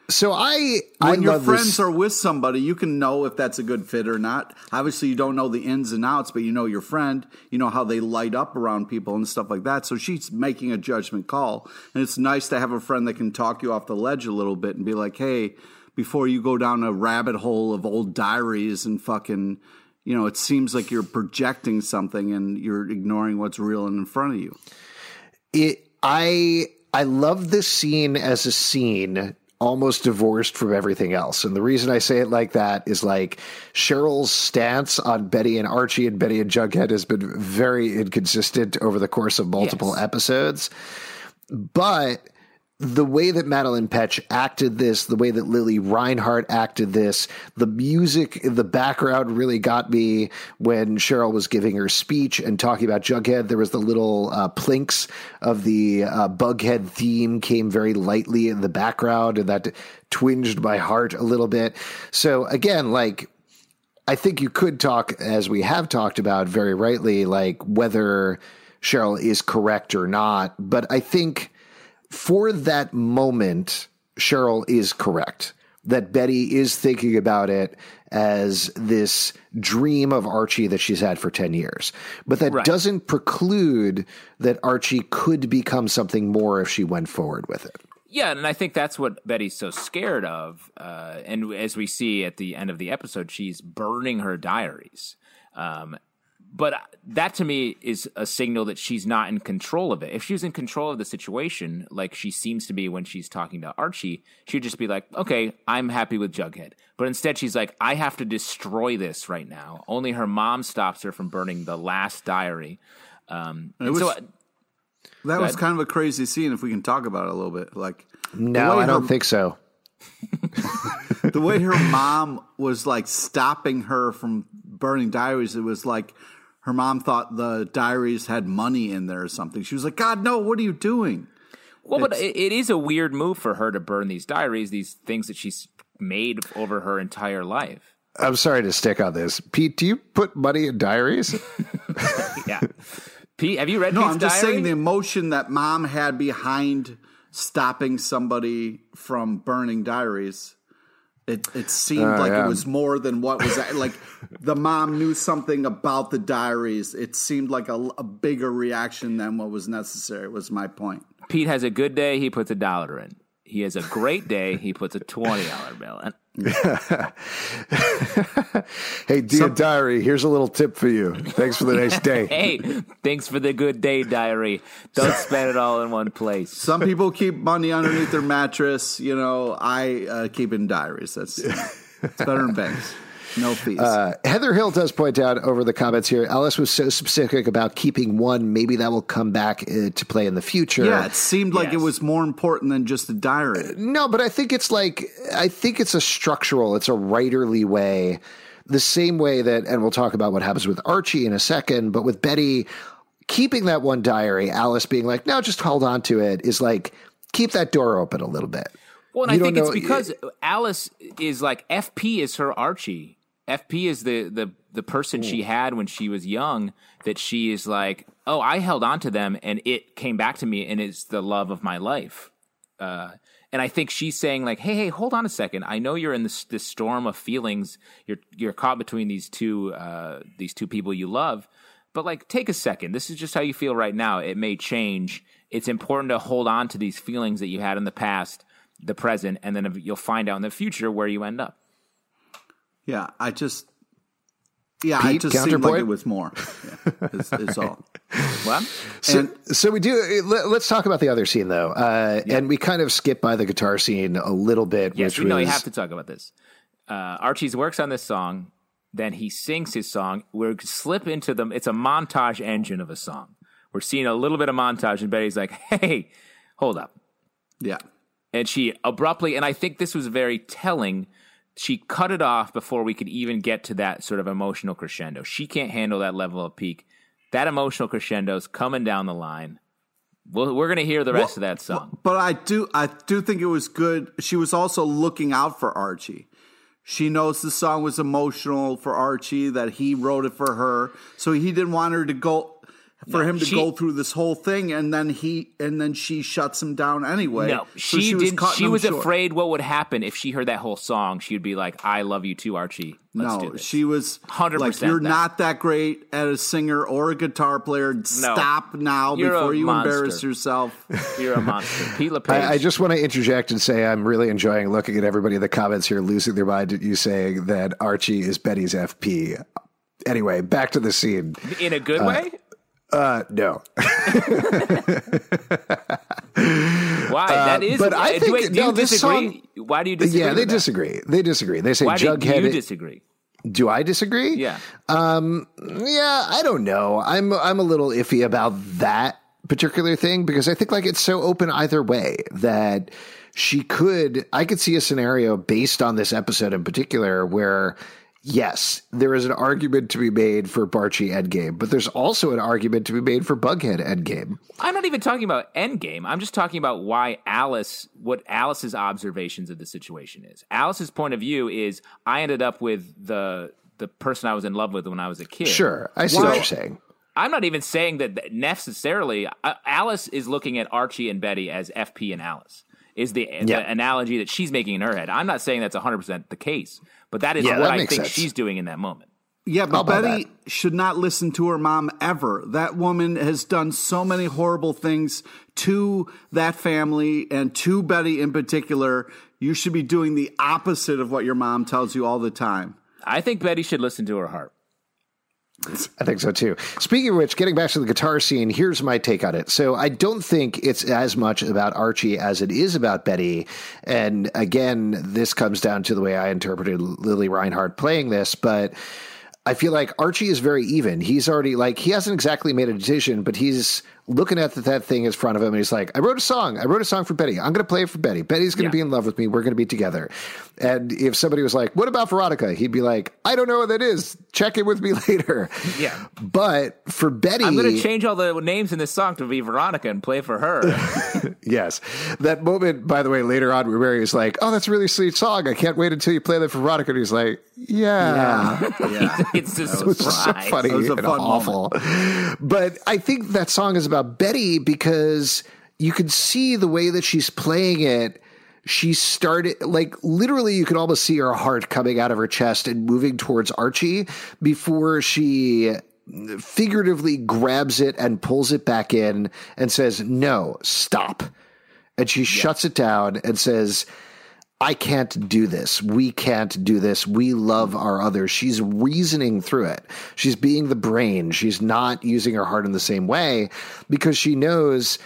So I I When your friends this. are with somebody, you can know if that's a good fit or not. Obviously, you don't know the ins and outs, but you know your friend. You know how they light up around people and stuff like that. So she's making a judgment call, and it's nice to have a friend that can talk you off the ledge a little bit and be like, "Hey, before you go down a rabbit hole of old diaries and fucking." you know, it seems like you're projecting something and you're ignoring what's real and in front of you. It, I, I love this scene as a scene almost divorced from everything else. And the reason I say it like that is like Cheryl's stance on Betty and Archie and Betty and Jughead has been very inconsistent over the course of multiple Yes. episodes. But the way that Madelaine Petsch acted this, the way that Lili Reinhart acted this, the music the background really got me when Cheryl was giving her speech and talking about Jughead. There was the little uh, plinks of the uh, Bughead theme came very lightly in the background, and that twinged my heart a little bit. So again, like I think you could talk, as we have talked about very rightly, like whether Cheryl is correct or not. But I think for that moment, Cheryl is correct. That Betty is thinking about it as this dream of Archie that she's had for 10 years. But that Right. doesn't preclude that Archie could become something more if she went forward with it. Yeah, and I think that's what Betty's so scared of. Uh, and as we see at the end of the episode, she's burning her diaries. Um, but that to me is a signal that she's not in control of it. If she was in control of the situation, like she seems to be when she's talking to Archie, she'd just be like, okay, I'm happy with Jughead. But instead, she's like, I have to destroy this right now. Only her mom stops her from burning the last diary. Um, and was- so, That was kind of a crazy scene if we can talk about it a little bit. Like No, I don't her- think so. the way her mom was like stopping her from burning diaries, it was like her mom thought the diaries had money in there or something. She was like, God, no, what are you doing? Well, but it, it is a weird move for her to burn these diaries, these things that she's made over her entire life. I'm sorry to stick on this. Pete, do you put money in diaries? Yeah. Pete, have you read No, Pete's I'm just diary? saying the emotion that mom had behind stopping somebody from burning diaries. It it seemed Oh, like yeah. it was more than what was like. The mom knew something about the diaries. It seemed like a, a bigger reaction than what was necessary. Was my point. Pete has a good day, he puts a dollar in. He has a great day, he puts a twenty dollar bill in. Hey, dear diary, here's a little tip for you. Thanks for the nice day. Hey, thanks for the good day diary. Don't spend it all in one place. Some people keep money underneath their mattress. You know, I uh, keep in diaries. That's it's better than banks. No fees. Uh, Heather Hill does point out over the comments here. Alice was so specific about keeping one. Maybe that will come back uh, to play in the future. yeah, it seemed like it was more important than just a diary. No, but I think it's like I think it's a structural, it's a writerly way. The same way that, and we'll talk about what happens with Archie in a second, but with Betty keeping that one diary, Alice being like, "No, just hold on to it," is like keep that door open a little bit. Well, and You I don't think it's know- because Alice is like FP is her Archie. FP is the the the person she had when she was young that she is like, oh, I held on to them and it came back to me and it's the love of my life. Uh, and I think she's saying like, hey, hey, hold on a second. I know you're in this this storm of feelings. You're you're caught between these two uh, these two people you love. But like, take a second. This is just how you feel right now. It may change. It's important to hold on to these feelings that you had in the past, the present, and then you'll find out in the future where you end up. Yeah, I just. Yeah, I just seemed like it was more. Yeah, is, is all. Well, So, And- so we do. Let, us talk about the other scene though, uh, and we kind of skip by the guitar scene a little bit. yes, which we know you have to talk about this. Uh, Archie's works on this song, then he sings his song. We're slip into them. It's a montage engine of a song. We're seeing a little bit of montage, and Betty's like, "Hey, hold up." Yeah. and she abruptly and i think this was very telling she cut it off before we could even get to that sort of emotional crescendo. She can't handle that level of peak. That emotional crescendo's coming down the line. Well, we're going to hear the rest of that song. But I do, I do think it was good. She was also looking out for Archie. She knows the song was emotional for Archie, that he wrote it for her, so he didn't want her to go, for him to she- go through this whole thing, and then he, and then she shuts him down anyway. no So she, didn't she was short. afraid what would happen if she heard that whole song she would be like i love you too archie Let's do No, this. she was 100% "You're that. not that great at a singer or a guitar player. Stop now You're before you monster." embarrass yourself." you're a monster pete lepage I, I just want to interject and say I'm really enjoying looking at everybody in the comments here losing their mind at you saying that Archie is Betty's FP. anyway, back to the scene. In a good uh, way? Uh, no. Why? that is. but I uh, think- wait, do no, you this disagree? Why do you disagree? yeah, they that? disagree. They disagree. They say Why do Jughead. you disagree? do I disagree? Yeah. Um, yeah, I don't know. I'm I'm a little iffy about that particular thing because I think like it's so open either way that she could I could see a scenario based on this episode in particular where yes, there is an argument to be made for Barchi Endgame, but there's also an argument to be made for Bughead Endgame. I'm not even talking about Endgame. I'm just talking about why Alice, what Alice's observations of the situation is. Alice's point of view is I ended up with the the person I was in love with when I was a kid. Sure, I see Why- what you're saying. I'm not even saying that necessarily. Uh, Alice is looking at Archie and Betty as FP and Alice. Is the, Yeah. the analogy that she's making in her head? I'm not saying that's 100 percent the case, but that is Yeah, what that I think sense. she's doing in that moment. Yeah, but I'll buy Betty should not listen to her mom ever. That woman has done so many horrible things to that family and to Betty in particular. You should be doing the opposite of what your mom tells you all the time. I think Betty should listen to her heart. I think so too. Speaking of which, getting back to the guitar scene, here's my take on it. So I don't think it's as much about Archie as it is about Betty. And again, this comes down to the way I interpreted Lili Reinhart playing this, but I feel like Archie is very even. He's already like he hasn't exactly made a decision, but he's looking at that, that thing in front of him and he's like, I wrote a song. I wrote a song for Betty. I'm going to play it for Betty. Betty's going to Yeah. be in love with me. We're going to be together. And if somebody was like, What about Veronica? He'd be like, I don't know what that is. Check in with me later. Yeah. But for Betty, I'm going to change all the names in this song to be Veronica and play for her. yes, that moment. By the way, later on, where Mary is like, "Oh, that's a really sweet song. I can't wait until you play that for Veronica." And he's like, "Yeah." Yeah. it's a is so funny That was a and fun awful. But I think that song is about Betty because you can see the way that she's playing it. She started like literally, you could almost see her heart coming out of her chest and moving towards Archie before she figuratively grabs it and pulls it back in and says, No, stop. And she shuts it down and says, I can't do this. We can't do this. We love our others. She's reasoning through it. She's being the brain. She's not using her heart in the same way because she knows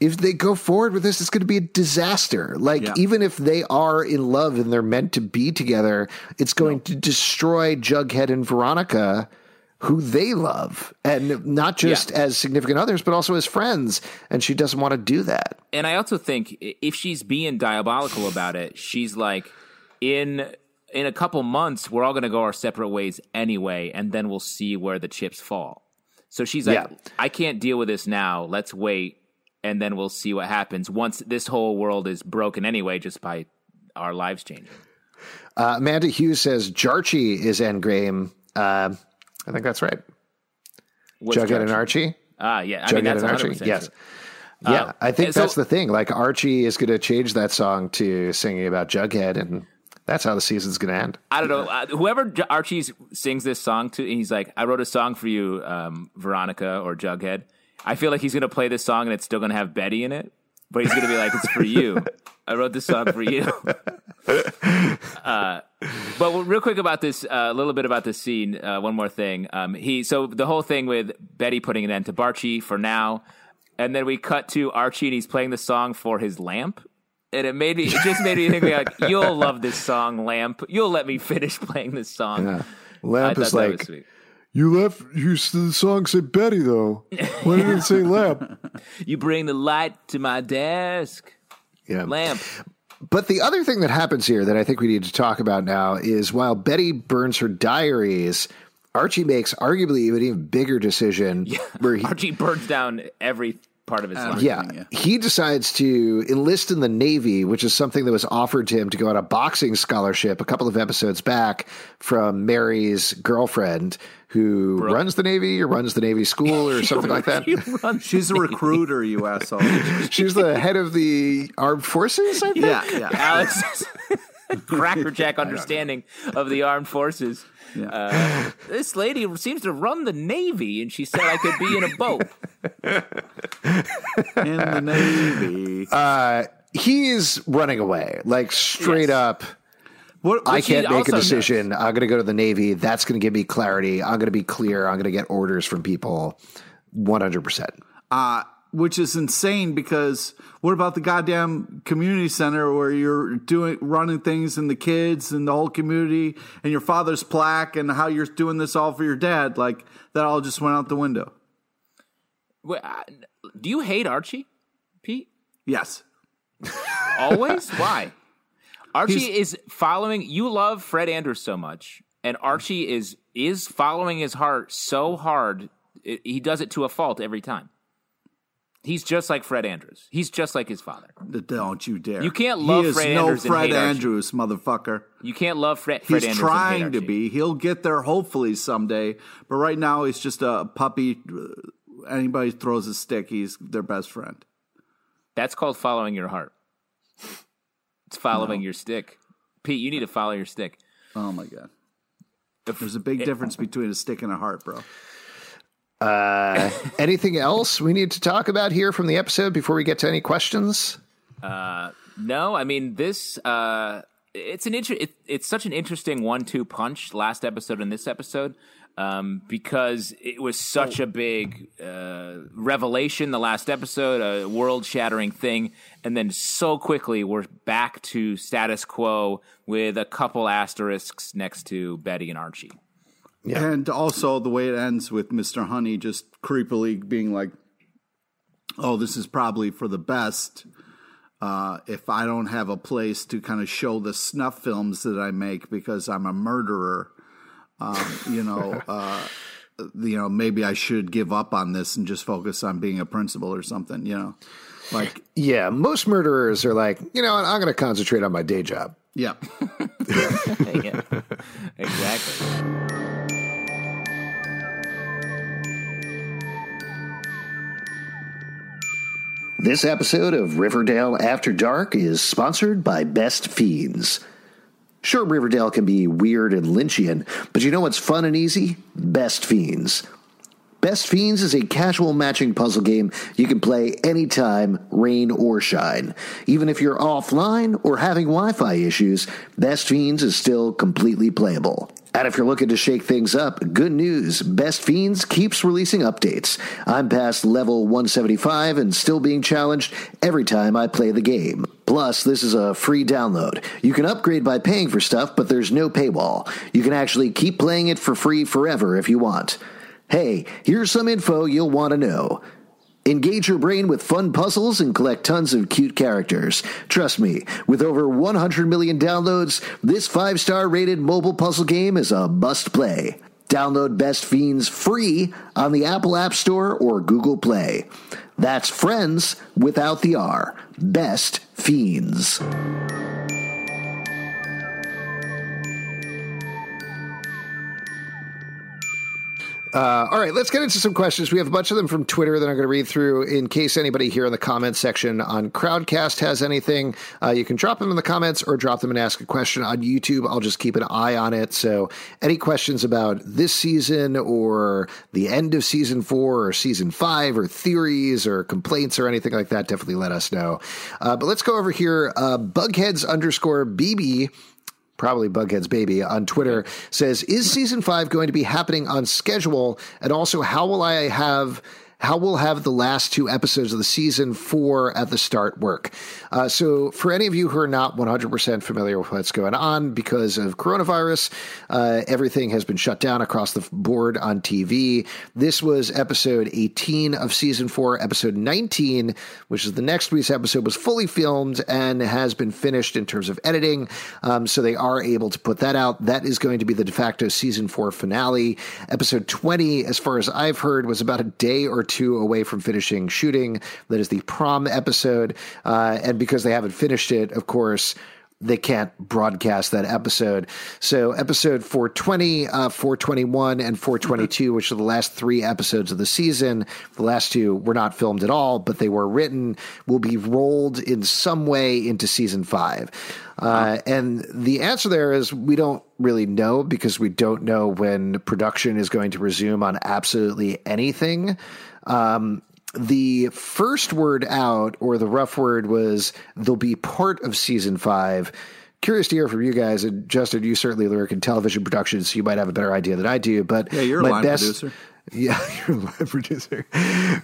if they go forward with this, it's going to be a disaster. Like, Yeah. even if they are in love and they're meant to be together, it's going to destroy Jughead and Veronica, who they love, and not just as significant others, but also as friends. And she doesn't want to do that. and I also think if she's being diabolical about it, she's like, in in a couple months, we're all going to go our separate ways anyway, and then we'll see where the chips fall. So she's like, Yeah. I can't deal with this now. Let's wait, and then we'll see what happens once this whole world is broken anyway, just by our lives changing. Uh, Amanda Hughes says Jarchi is Endgame. Uh, I think that's right. What's Jughead and Archie. Ah, yeah. I Jughead mean, that's and 100% Archie. true. Yes. Yeah, Uh, I think so- that's the thing. Like Archie is going to change that song to singing about Jughead, and that's how the season's going to end. I don't know. Uh, whoever J- Archie sings this song to, and he's like, "I wrote a song for you, um, Veronica or Jughead." I feel like he's gonna play this song and it's still gonna have Betty in it, but he's gonna be like, "It's for you. I wrote this song for you." uh, but real quick about this, uh, a little bit about this scene. Uh, one more thing. Um, he so the whole thing with Betty putting an end to Barchi for now, and then we cut to Archie and he's playing the song for his lamp. And it made me, it just made me think like, you'll love this song, Lamp. You'll let me finish playing this song. I Lamp is like you left. You the song said Betty though. Why did it say Lamp? You bring the light to my desk, Yeah. Lamp. But the other thing that happens here that I think we need to talk about now is while Betty burns her diaries, Archie makes arguably even even bigger decision yeah. where he Archie burns down every part of his life. yeah, yeah. he decides to enlist in the Navy, which is something that was offered to him to go on a boxing scholarship a couple of episodes back from Mary's girlfriend, who runs the Navy or runs the Navy school or something like that. He runs She's a recruiter, you asshole. She's the head of the armed forces. I think. Yeah, yeah. Alex's crackerjack understanding of the armed forces. Uh, this lady seems to run the Navy, and she said I could be in a boat. In the Navy. He's running away, like straight Yes. up. What, I can't make a also knows. decision. I'm going to go to the Navy. That's going to give me clarity. I'm going to be clear. I'm going to get orders from people 100%. uh, which is insane because what about the goddamn community center where you're doing running things and the kids and the whole community and your father's plaque and how you're doing this all for your dad? Like that all just went out the window. Wait, uh, do you hate Archie, Pete? Yes. Always? Why? Archie He's- is following. You love Fred Andrews so much, and Archie is is following his heart so hard. It, he does it to a fault every time. He's just like Fred Andrews. He's just like his father. Don't you dare. You can't love he is Fred no Andrews and Fred hate Archie. Andrews, motherfucker. You can't love Fred. Fred He's Andrews trying to be. He'll get there hopefully someday. But right now, he's just a puppy. Anybody throws a stick, he's their best friend. That's called following your heart. It's following your stick. Pete, you need to follow your stick. Oh my god. If, There's a big difference between a stick and a heart, bro. Uh, anything else we need to talk about here from the episode before we get to any questions? No, I mean this. Uh, it's an inter- it, It's such an interesting one-two punch. Last episode and this episode, um, because it was such a big uh, revelation. The last episode, a world-shattering thing, and then so quickly we're back to status quo with a couple asterisks next to Betty and Archie. Yeah. And also the way it ends with Mr. Honey just creepily being like, "Oh, this is probably for the best." Uh, if I don't have a place to kind of show the snuff films that I make because I'm a murderer, um, you know, uh, you know, maybe I should give up on this and just focus on being a principal or something. You know, like, Yeah, most murderers are like, you know what, I'm going to concentrate on my day job. yeah, yeah, exactly. This episode of Riverdale After Dark is sponsored by Best Fiends. Sure, Riverdale can be weird and Lynchian, but you know what's fun and easy? Best Fiends. Best Fiends is a casual matching puzzle game you can play anytime, rain or shine. Even if you're offline or having Wi Fi issues, Best Fiends is still completely playable. And if you're looking to shake things up, good news Best Fiends keeps releasing updates. I'm past level 175 and still being challenged every time I play the game. Plus, this is a free download. You can upgrade by paying for stuff, but there's no paywall. You can actually keep playing it for free forever if you want. Hey, here's some info you'll want to know. Engage your brain with fun puzzles and collect tons of cute characters. Trust me, with over 100 million downloads, this five star rated mobile puzzle game is a must play. Download Best Fiends free on the Apple App Store or Google Play. That's friends without the R. Best Fiends. Uh, all right, let's get into some questions. We have a bunch of them from Twitter that I'm going to read through. In case anybody here in the comments section on Crowdcast has anything, uh, you can drop them in the comments or drop them and ask a question on YouTube. I'll just keep an eye on it. So, any questions about this season or the end of season four or season five or theories or complaints or anything like that, definitely let us know. Uh, but let's go over here. Uh, Bugheads underscore BB probably Bughead's baby on Twitter says, "Is season five going to be happening on schedule? And also, how will I have?" How will have the last two episodes of the season four at the start work? Uh, so, for any of you who are not 100% familiar with what's going on because of coronavirus, uh, everything has been shut down across the board on TV. This was episode 18 of season four. Episode 19, which is the next week's episode, was fully filmed and has been finished in terms of editing. Um, so they are able to put that out. That is going to be the de facto season four finale. Episode 20, as far as I've heard, was about a day or two away from finishing shooting. That is the prom episode. Uh, and because they haven't finished it, of course, they can't broadcast that episode. So episode 420, uh, 421, and 422, which are the last three episodes of the season, the last two were not filmed at all, but they were written, will be rolled in some way into season five. Uh, and the answer there is we don't really know because we don't know when production is going to resume on absolutely anything. Um, the first word out, or the rough word, was they'll be part of season five curious to hear from you guys. And Justin, you certainly work in television production, so you might have a better idea than I do. But yeah, you're a line best, producer. Yeah, you're a line producer.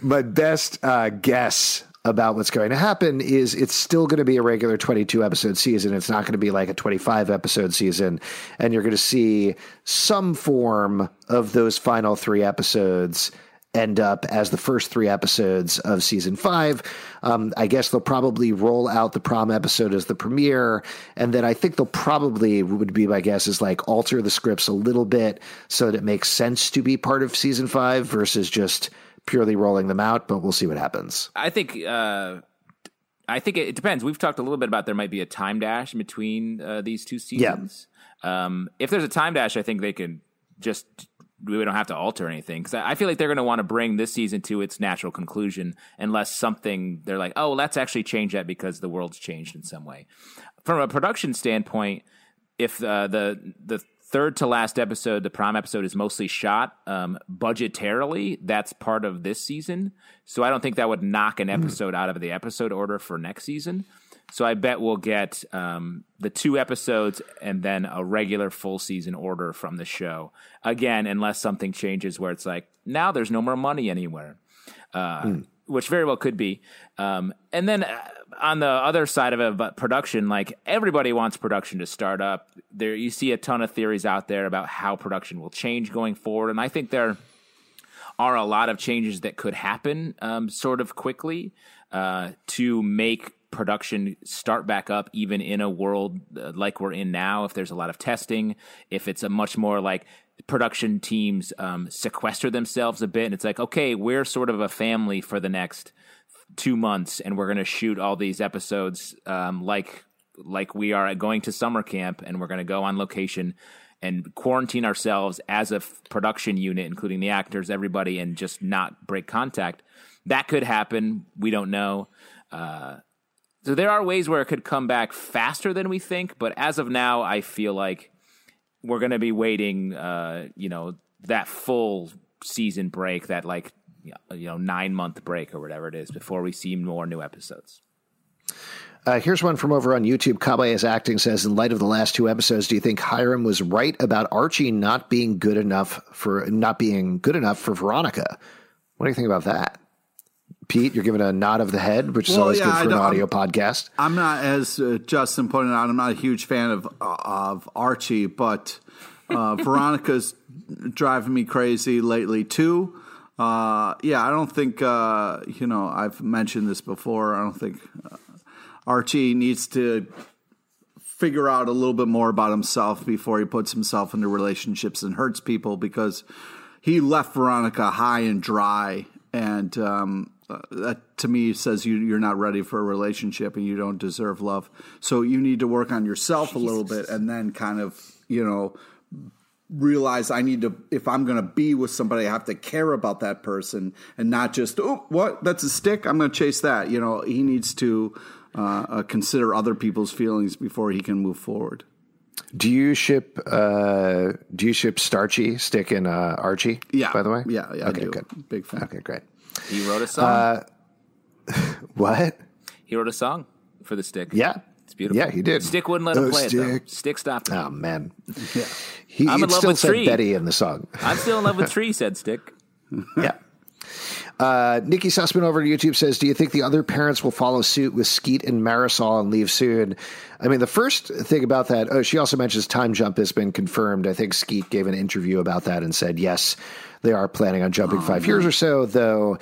My best uh, guess about what's going to happen is it's still going to be a regular 22 episode season. It's not going to be like a 25 episode season. And you're going to see some form of those final three episodes end up as the first three episodes of season five. Um, I guess they'll probably roll out the prom episode as the premiere, and then I think they'll probably would be my guess is like alter the scripts a little bit so that it makes sense to be part of season five versus just purely rolling them out. But we'll see what happens. I think. Uh... I think it depends. We've talked a little bit about there might be a time dash between uh, these two seasons. Yeah. Um, if there's a time dash, I think they can just we don't have to alter anything because I feel like they're going to want to bring this season to its natural conclusion unless something they're like, oh, let's actually change that because the world's changed in some way. From a production standpoint, if uh, the the third to last episode, the prom episode, is mostly shot um, budgetarily, that's part of this season. So I don't think that would knock an hmm. episode out of the episode order for next season. So I bet we'll get um, the two episodes and then a regular full season order from the show again, unless something changes where it's like now there's no more money anywhere, uh, mm. which very well could be. Um, and then uh, on the other side of it, but production, like everybody wants production to start up. There, you see a ton of theories out there about how production will change going forward, and I think there are a lot of changes that could happen um, sort of quickly uh, to make production start back up even in a world uh, like we're in now if there's a lot of testing if it's a much more like production teams um, sequester themselves a bit and it's like okay we're sort of a family for the next two months and we're going to shoot all these episodes um, like like we are going to summer camp and we're going to go on location and quarantine ourselves as a f- production unit including the actors everybody and just not break contact. That could happen. We don't know. Uh, so there are ways where it could come back faster than we think, but as of now, I feel like we're going to be waiting, uh, you know, that full season break, that like you know nine month break or whatever it is, before we see more new episodes. Uh, here's one from over on YouTube. Kabaya's acting says, in light of the last two episodes, do you think Hiram was right about Archie not being good enough for not being good enough for Veronica? What do you think about that? Pete, you're giving a nod of the head, which is well, always yeah, good for an audio I'm, podcast. I'm not, as uh, Justin pointed out, I'm not a huge fan of uh, of Archie, but uh, Veronica's driving me crazy lately too. Uh, yeah, I don't think uh, you know. I've mentioned this before. I don't think uh, Archie needs to figure out a little bit more about himself before he puts himself into relationships and hurts people because he left Veronica high and dry and um, uh, that to me says you, you're not ready for a relationship and you don't deserve love. So you need to work on yourself Jesus. a little bit and then kind of, you know, realize I need to, if I'm going to be with somebody, I have to care about that person and not just, oh, what? That's a stick. I'm going to chase that. You know, he needs to uh, uh, consider other people's feelings before he can move forward. Do you ship? Uh, do you ship Starchy, Stick, and uh, Archie? Yeah. By the way, yeah, yeah. Okay, good. Big fan. Okay, great. He wrote a song. Uh, what? He wrote a song for the stick. Yeah. It's beautiful. Yeah, he did. Stick wouldn't let him oh, play stick. it though. Stick stopped him. Oh man. Yeah. He, I'm in love with said Tree. Betty in the song. I'm still in love with Tree, said Stick. yeah. Uh, Nikki Sussman over to YouTube says, "Do you think the other parents will follow suit with Skeet and Marisol and leave soon?" I mean, the first thing about that. Oh, she also mentions time jump has been confirmed. I think Skeet gave an interview about that and said, "Yes, they are planning on jumping oh, five man. years or so." Though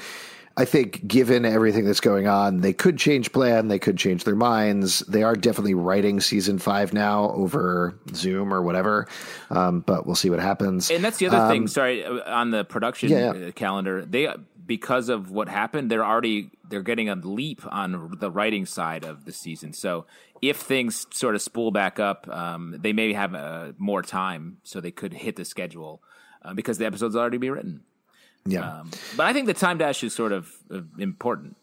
I think given everything that's going on, they could change plan. They could change their minds. They are definitely writing season five now over Zoom or whatever. Um, but we'll see what happens. And that's the other um, thing. Sorry, uh, on the production yeah, yeah. calendar, they because of what happened, they're already they're getting a leap on the writing side of the season. So if things sort of spool back up, um, they may have uh, more time, so they could hit the schedule uh, because the episodes already be written. Yeah. Um, but I think the time dash is sort of uh, important.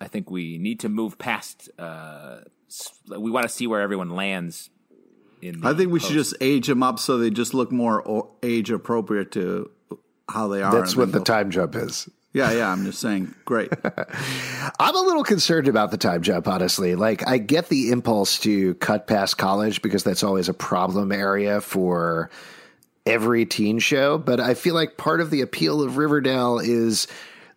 I think we need to move past. Uh, we want to see where everyone lands. In I think we post. should just age them up so they just look more age appropriate to how they are. That's what the time jump is. Yeah, yeah. I'm just saying, great. I'm a little concerned about the time jump, honestly. Like, I get the impulse to cut past college because that's always a problem area for every teen show. But I feel like part of the appeal of Riverdale is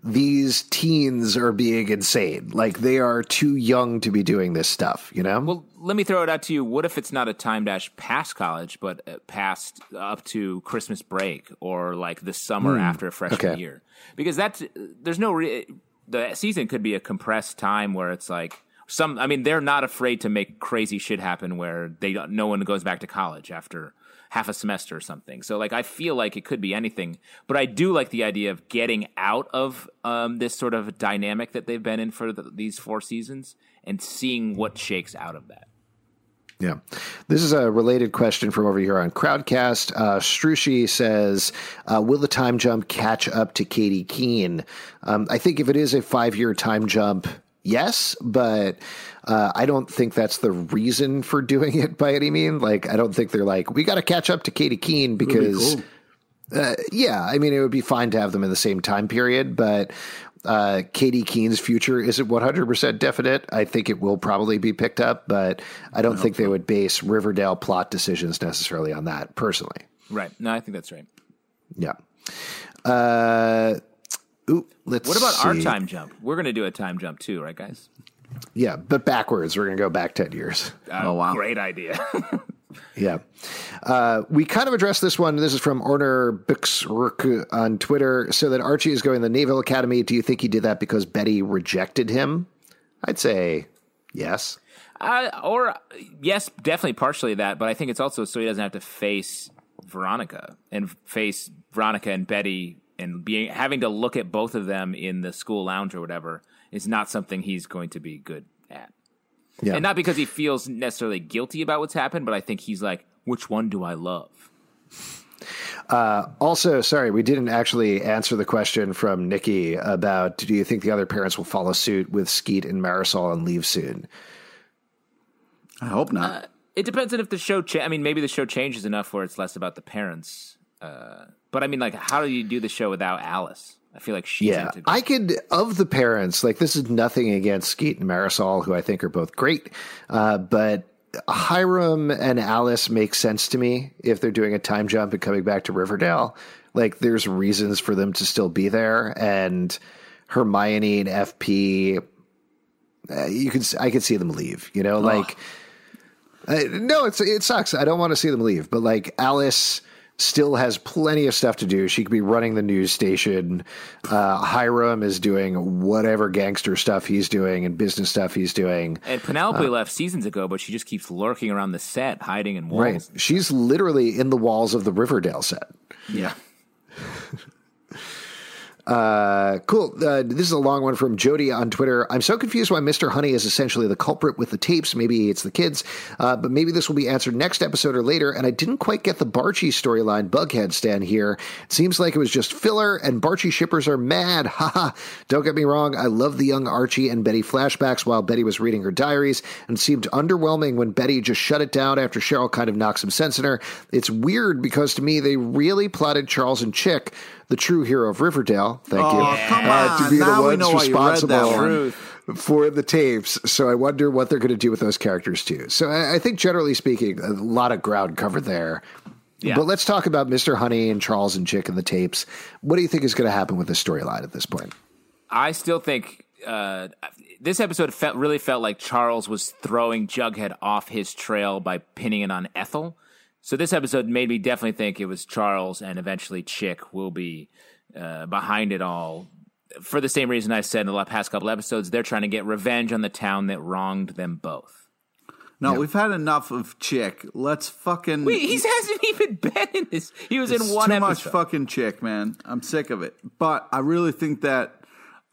these teens are being insane. Like, they are too young to be doing this stuff, you know? Well, let me throw it out to you. What if it's not a time dash past college, but uh, past up to Christmas break or like the summer after a freshman okay. year? Because that's there's no re- the season could be a compressed time where it's like some. I mean, they're not afraid to make crazy shit happen where they no one goes back to college after half a semester or something. So like I feel like it could be anything, but I do like the idea of getting out of um, this sort of dynamic that they've been in for the, these four seasons and seeing what shakes out of that. Yeah. This is a related question from over here on Crowdcast. Uh, Strushi says, uh, Will the time jump catch up to Katy Keene? Um, I think if it is a five year time jump, yes, but uh, I don't think that's the reason for doing it by any means. Like, I don't think they're like, we got to catch up to Katy Keene because. cool. Uh, yeah, I mean, it would be fine to have them in the same time period, but uh, Katy Keene's future isn't 100% definite. I think it will probably be picked up, but I don't think they would base Riverdale plot decisions necessarily on that, personally. Right. No, I think that's right. Yeah. Uh, ooh, let's What about our time jump? We're going to do a time jump too, right, guys? Yeah, but backwards. We're going to go back 10 years. Uh, Oh, wow. Great idea. Yeah. Uh, we kind of addressed this one. This is from Orner Bixruk on Twitter. So that Archie is going to the Naval Academy. Do you think he did that because Betty rejected him? I'd say yes. uh, or, yes, definitely partially that, but I think it's also so he doesn't have to face Veronica and face Veronica and Betty and being having to look at both of them in the school lounge or whatever is not something he's going to be good at. Yeah. And not because he feels necessarily guilty about what's happened, but I think he's like, which one do I love? Also, sorry, we didn't actually answer the question from Nikki about do you think the other parents will follow suit with Skeet and Marisol and leave soon? I hope not. It depends on if the show. Cha- I mean, maybe the show changes enough where it's less about the parents. Uh, but I mean, like, how do you do the show without Alice? I feel like she's Yeah. I could of the parents. Like this is nothing against Skeet and Marisol, who I think are both great, uh, but Hiram and Alice make sense to me if they're doing a time jump and coming back to Riverdale. Like there's reasons for them to still be there, and Hermione and FP. Uh, you can I could see them leave. You know, like no, it's it sucks. I don't want to see them leave, but like Alice still has plenty of stuff to do. She could be running the news station. Uh, Hiram is doing whatever gangster stuff he's doing and business stuff he's doing. and Penelope left seasons ago, but she just keeps lurking around the set, hiding in walls. Right. She's literally in the walls of the Riverdale set. Yeah. Uh, cool. Uh, this is a long one from Jody on Twitter. I'm so confused why Mr. Honey is essentially the culprit with the tapes. Maybe it's the kids, uh, but maybe this will be answered next episode or later. And I didn't quite get the Barchi storyline. Bughead stand here. It seems like it was just filler, and Barchi shippers are mad. Haha. Don't get me wrong. I love the young Archie and Betty flashbacks while Betty was reading her diaries, and seemed underwhelming when Betty just shut it down after Cheryl kind of knocked some sense in her. It's weird because to me they really plotted Charles and Chick the true hero of Riverdale. Thank you. Oh, come uh, to be the Now we ones know why you read that responsible for the tapes. So I wonder what they're going to do with those characters too. So I, I think generally speaking, a lot of ground covered there. Yeah. But let's talk about Mr. Honey and Charles and Chick and the tapes. What do you think is going to happen with this storyline at this point? I still think uh, this episode felt really felt like Charles was throwing Jughead off his trail by pinning it on Ethel. So this episode made me definitely think it was Charles and eventually Chick will be uh, behind it all. For the same reason I said in the past couple episodes, they're trying to get revenge on the town that wronged them both. No, we've had enough of Chick. Let's fucking. Wait, he hasn't even been in this. He was in one too episode. much fucking Chick, man. I'm sick of it. But I really think that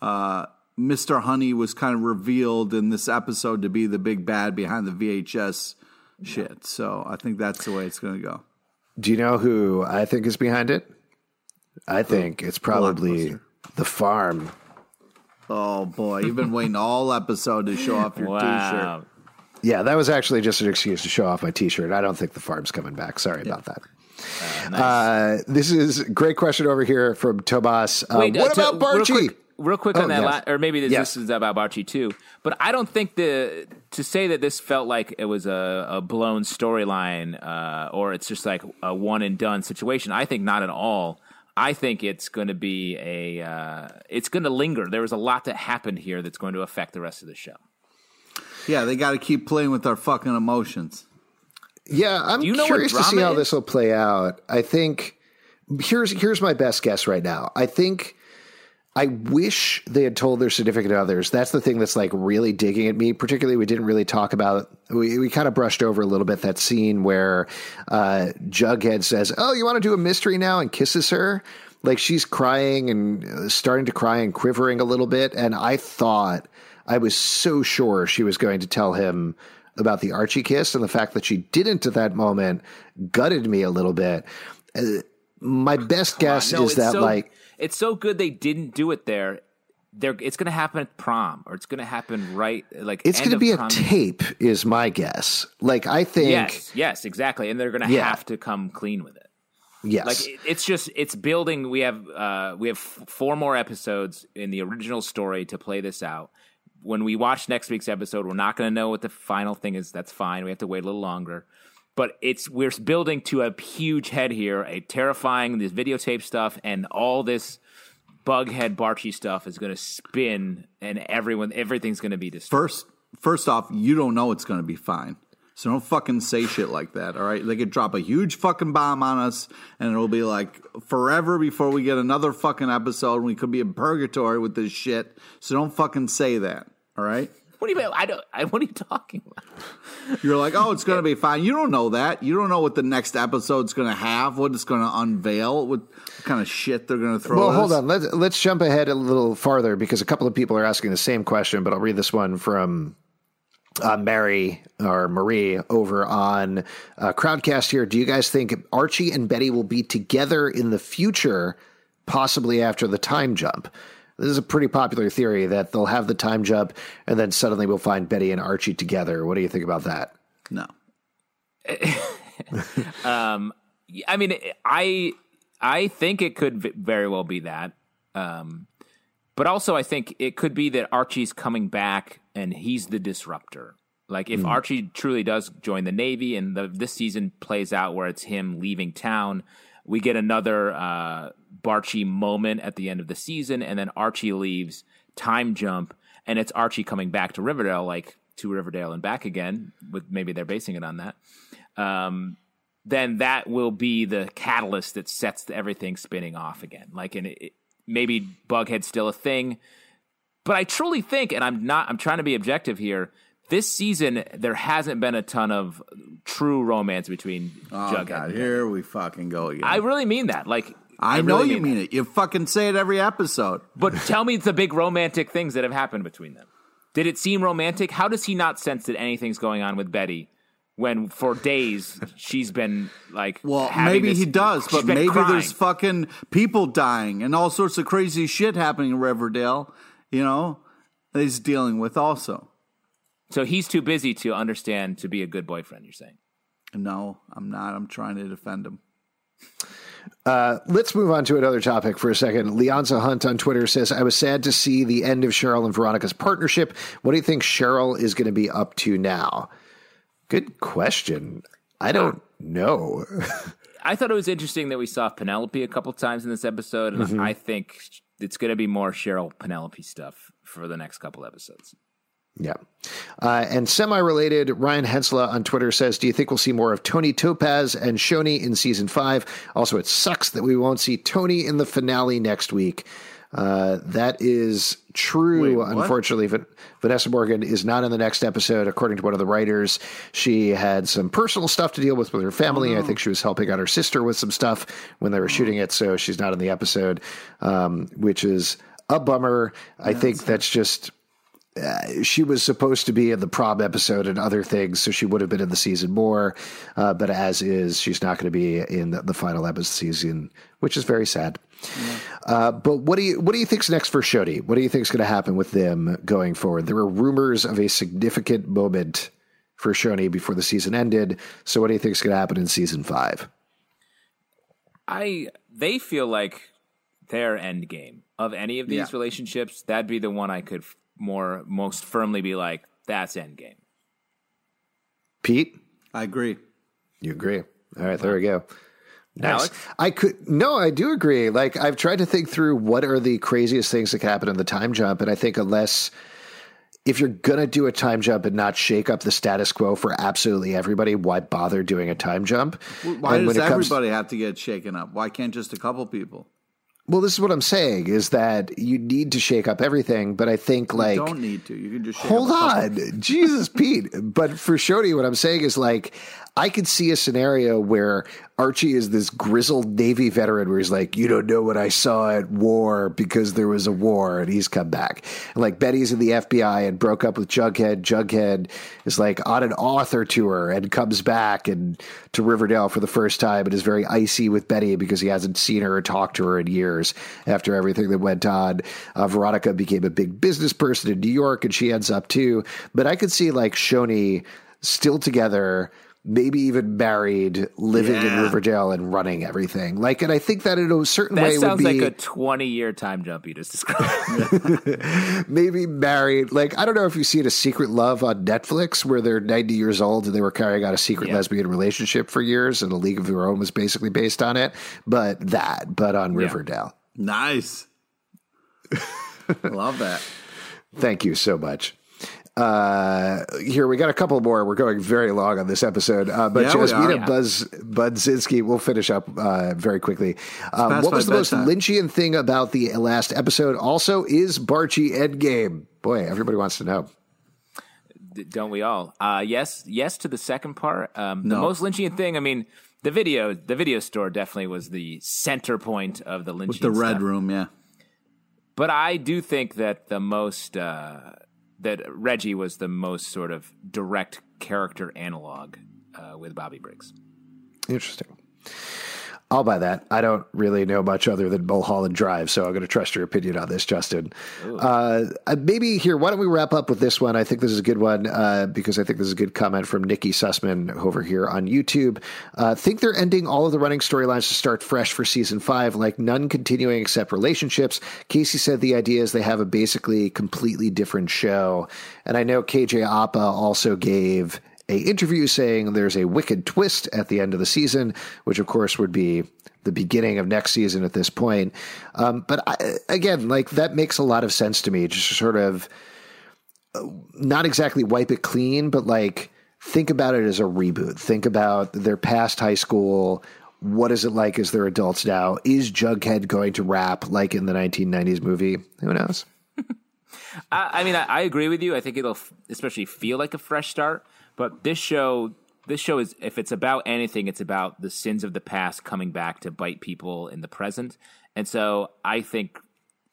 uh, Mr. Honey was kind of revealed in this episode to be the big bad behind the VHS shit. So I think that's the way it's going to go. Do you know who I think is behind it? I think it's probably the farm. Oh boy, you've been waiting all episode to show off your wow. T-shirt. Yeah, that was actually just an excuse to show off my T-shirt. I don't think the farm's coming back. Sorry about that. Uh, nice. Uh, this is a great question over here from Tomas. Uh, Wait, uh, what to- about Barchi? Real quick, real quick Oh, on that, yes. la- or maybe this, Yes. this is about Barchi too. But I don't think the to say that this felt like it was a, a blown storyline uh, or it's just like a one and done situation. I think not at all. I think it's going to be a uh, it's going to linger. There was a lot that happened here that's going to affect the rest of the show. Yeah, they got to keep playing with our fucking emotions. Yeah, I'm you know what curious to see drama how is? this will play out. I think here's here's my best guess right now. I think I wish they had told their significant others. That's the thing that's like really digging at me. Particularly, we didn't really talk about. We we kind of brushed over a little bit that scene where uh, Jughead says, "Oh, you want to do a mystery now?" and kisses her. Like she's crying and uh, starting to cry and quivering a little bit. And I thought I was so sure she was going to tell him about the Archie kiss, and the fact that she didn't at that moment gutted me a little bit. Uh, my best guess No, is that so, like it's so good they didn't do it there. They're, it's going to happen at prom, or it's going to happen right like It's going to be a tape, is my guess. Like I think, Yes, yes, exactly, and they're going to Yeah. have to come clean with it. yes, Like it- it's just it's building. We have uh, we have four more episodes in the original story to play this out. When we watch next week's episode, we're not going to know what the final thing is. That's fine. We have to wait a little longer. But it's we're building to a huge head here, a terrifying this videotape stuff, and all this bughead Barchi stuff is going to spin, and everyone everything's going to be destroyed. First, first off, you don't know it's going to be fine. So don't fucking say shit like that, all right? They could drop a huge fucking bomb on us, and it'll be like forever before we get another fucking episode. And we could be in purgatory with this shit. So don't fucking say that, all right? What do you mean? I don't. I, what are you talking about? You're like, oh, it's going to be fine. You don't know that. You don't know what the next episode's going to have, what it's going to unveil, what, what kind of shit they're going to throw. Well, at hold us. on. Let's let's jump ahead a little farther because a couple of people are asking the same question, but I'll read this one from uh, Mary or Marie over on uh, Crowdcast here. Do you guys think Archie and Betty will be together in the future, possibly after the time jump? This is a pretty popular theory that they'll have the time jump and then suddenly we'll find Betty and Archie together. What do you think about that? No. Um, I mean, I I think it could very well be that. Um, but also, I think it could be that Archie's coming back and he's the disruptor. Like if Archie truly does join the Navy and the, this season plays out where it's him leaving town, we get another uh, Barchi moment at the end of the season, and then Archie leaves, time jump, and it's Archie coming back to Riverdale, like to Riverdale and back again. With maybe they're basing it on that. Um, then that will be the catalyst that sets everything spinning off again. Like, and it, maybe Bughead's still a thing, but I truly think, and I'm not, I'm trying to be objective here. This season, there hasn't been a ton of true romance between Oh, Jughead. God, and here we fucking go again. I really mean that. Like, I, know really you mean it. You fucking say it every episode. But tell me the big romantic things that have happened between them. Did it seem romantic? How does he not sense that anything's going on with Betty when for days she's been like Well, maybe this- he does, but maybe crying. there's fucking people dying and all sorts of crazy shit happening in Riverdale, you know, that he's dealing with also. so he's too busy to understand to be a good boyfriend. You're saying? No, I'm not. I'm trying to defend him. Uh, let's move on to another topic for a second. Leonza Hunt on Twitter says, I was sad to see the end of Cheryl and Veronica's partnership. What do you think Cheryl is going to be up to now? Good question. I don't know. I thought it was interesting that we saw Penelope a couple times in this episode, and Mm-hmm. I think it's going to be more Cheryl Penelope stuff for the next couple episodes. Yeah. Uh, and semi related, Ryan Hensla on Twitter says, Do you think we'll see more of Toni Topaz and Choni in season five? Also, it sucks that we won't see Toni in the finale next week. Uh, that is true. Wait. Unfortunately, Van- Vanessa Morgan is not in the next episode. According to one of the writers, she had some personal stuff to deal with with her family. Oh. I think she was helping out her sister with some stuff when they were shooting it, so she's not in the episode, um, which is a bummer. I think that's just uh, she was supposed to be in the prom episode and other things, so she would have been in the season more. Uh, but as is, she's not going to be in the, the final episode season, which is very sad. Uh, but what do you what do you think's next for Choni? What do you think's going to happen with them going forward? There were rumors of a significant moment for Choni before the season ended. So what do you think's going to happen in season five? I they feel like their end game of any of these Yeah. relationships. That'd be the one I could more most firmly be like, that's Endgame. Pete, I agree. you agree? All right, there we go. Nice. Alex? I could no, I do agree. Like I've tried to think through what are the craziest things that could happen in the time jump, and I think unless if you're gonna do a time jump and not shake up the status quo for absolutely everybody, why bother doing a time jump? Why And does when it comes- everybody have to get shaken up? Why can't just a couple people? Well, this is what I'm saying is that you need to shake up everything, but I think like you don't need to. You can just shake Hold on, Jesus, Pete. But for Choni, what I'm saying is like, I could see a scenario where Archie is this grizzled Navy veteran where he's like, You don't know what I saw at war because there was a war, and he's come back. And like Betty's in the FBI and broke up with Jughead. Jughead is like on an author tour and comes back and to Riverdale for the first time and is very icy with Betty because he hasn't seen her or talked to her in years after everything that went on. Uh, Veronica became a big business person in New York and she ends up too. But I could see like Choni still together, maybe even married, living in Riverdale and running everything. Like, and I think that in a certain That way would be like a 20 year time jump you just described. maybe married. Like, I don't know if you've seen A Secret Love on Netflix where they're 90 years old and they were carrying out a secret Yeah. lesbian relationship for years and A League of Their Own was basically based on it. But that, but on Riverdale. Nice. Love that. Thank you so much. Uh, here we got a couple more. We're going very long on this episode, uh, but Yeah, we Jasmina are. Buzz Budzinski, we'll finish up uh, very quickly. Um, what was my the most bedtime. Lynchian thing about the last episode? Also, is Barchi Endgame? Boy, everybody wants to know. D- Don't we all? Uh, yes, yes to the second part. Um, The most Lynchian thing. I mean, the video, the video store definitely was the center point of the Lynchian. With the red stuff. room, yeah. But I do think that the most uh, that Reggie was the most sort of direct character analog uh, with Bobby Briggs. Interesting. I'll buy that. I don't really know much other than Mulholland Drive, so I'm going to trust your opinion on this, Justin. Uh, uh, maybe here, why don't we wrap up with this one? I think this is a good one uh, because I think this is a good comment from Nikki Sussman over here on YouTube. Uh, think they're ending all of the running storylines to start fresh for season five, like none continuing except relationships. Casey said the idea is they have a basically completely different show. And I know KJ Appa also gave a interview saying there's a wicked twist at the end of the season, which of course would be the beginning of next season at this point. Um, but I, again, like that makes a lot of sense to me. Just sort of uh, not exactly wipe it clean, but like think about it as a reboot. Think about their past high school. What is it like as they're adults now? Is Jughead going to rap like in the 1990s movie? Who knows? I, I mean, I, I agree with you. I think it'll f- especially feel like a fresh start. But this show, this show is if it's about anything, it's about the sins of the past coming back to bite people in the present. And so I think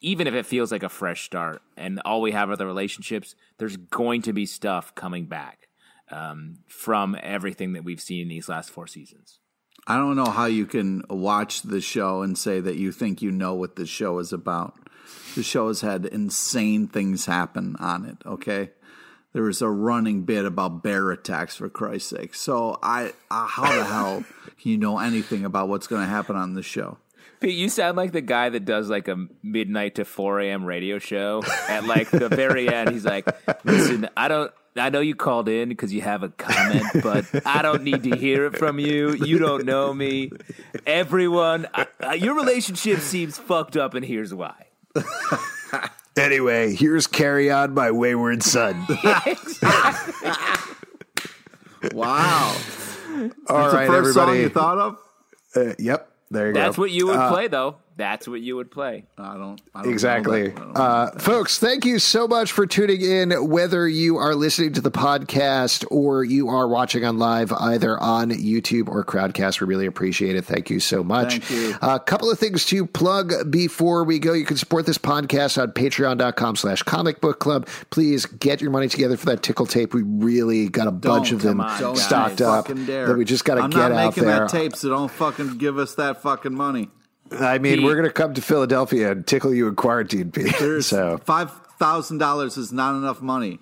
even if it feels like a fresh start and all we have are the relationships, there's going to be stuff coming back um, from everything that we've seen in these last four seasons. I don't know how you can watch the show and say that you think you know what the show is about. The show has had insane things happen on it, okay? There was a running bit about bear attacks for Christ's sake. So I, uh, how the hell can you know anything about what's going to happen on the show? Pete, you sound like the guy that does like a midnight to 4 a.m. radio show. At like the very end, he's like, listen, I don't. I know you called in because you have a comment, but I don't need to hear it from you. You don't know me. Everyone, I, I, your relationship seems fucked up, and here's why. Anyway, here's Carry On, My Wayward Son. Wow. All That's right, the first song everybody. you thought of? Uh, yep, there you That's go. That's what you would play, though. That's what you would play. I don't, I don't know Exactly. that. I don't Uh, folks, thank you so much for tuning in. Whether you are listening to the podcast or you are watching on live, either on YouTube or Crowdcast, we really appreciate it. Thank you so much. Thank you. A couple of things to plug before we go. You can support this podcast on patreon.com slash comic book club. Please get your money together for that tickle tape. We really got a bunch Don't, of them come on, stocked you up that we just got to I'm get not out making there. that tape, so don't fucking give us that fucking money. I mean, Pete. we're going to come to Philadelphia and tickle you in quarantine, Pete. So, five thousand dollars is not enough money.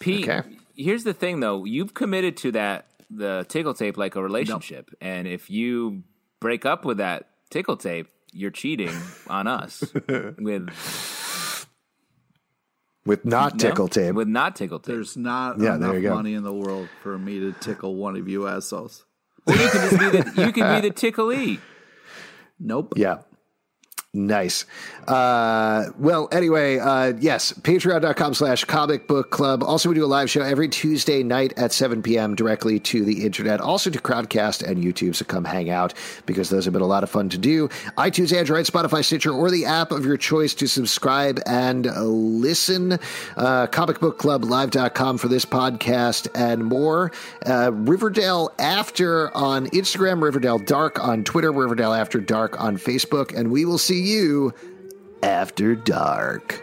Pete, Okay. here's the thing, though. You've committed to that the tickle tape like a relationship, and if you break up with that tickle tape, you're cheating on us with with not no? tickle tape. With not tickle tape. There's not Yeah, enough you money in the world for me to tickle one of you assholes. Well, you can just be the you can be the ticklee. Nope. Yeah. Nice. Uh, well, anyway, uh, yes, patreon.com slash comic book club. Also, we do a live show every Tuesday night at 7 p.m. directly to the internet, also to Crowdcast and YouTube. So come hang out because those have been a lot of fun to do. iTunes, Android, Spotify, Stitcher, or the app of your choice to subscribe and listen. uh, comicbookclublive.com for this podcast and more. Uh, Riverdale After on Instagram, Riverdale Dark on Twitter, Riverdale After Dark on Facebook, and we will see you after dark.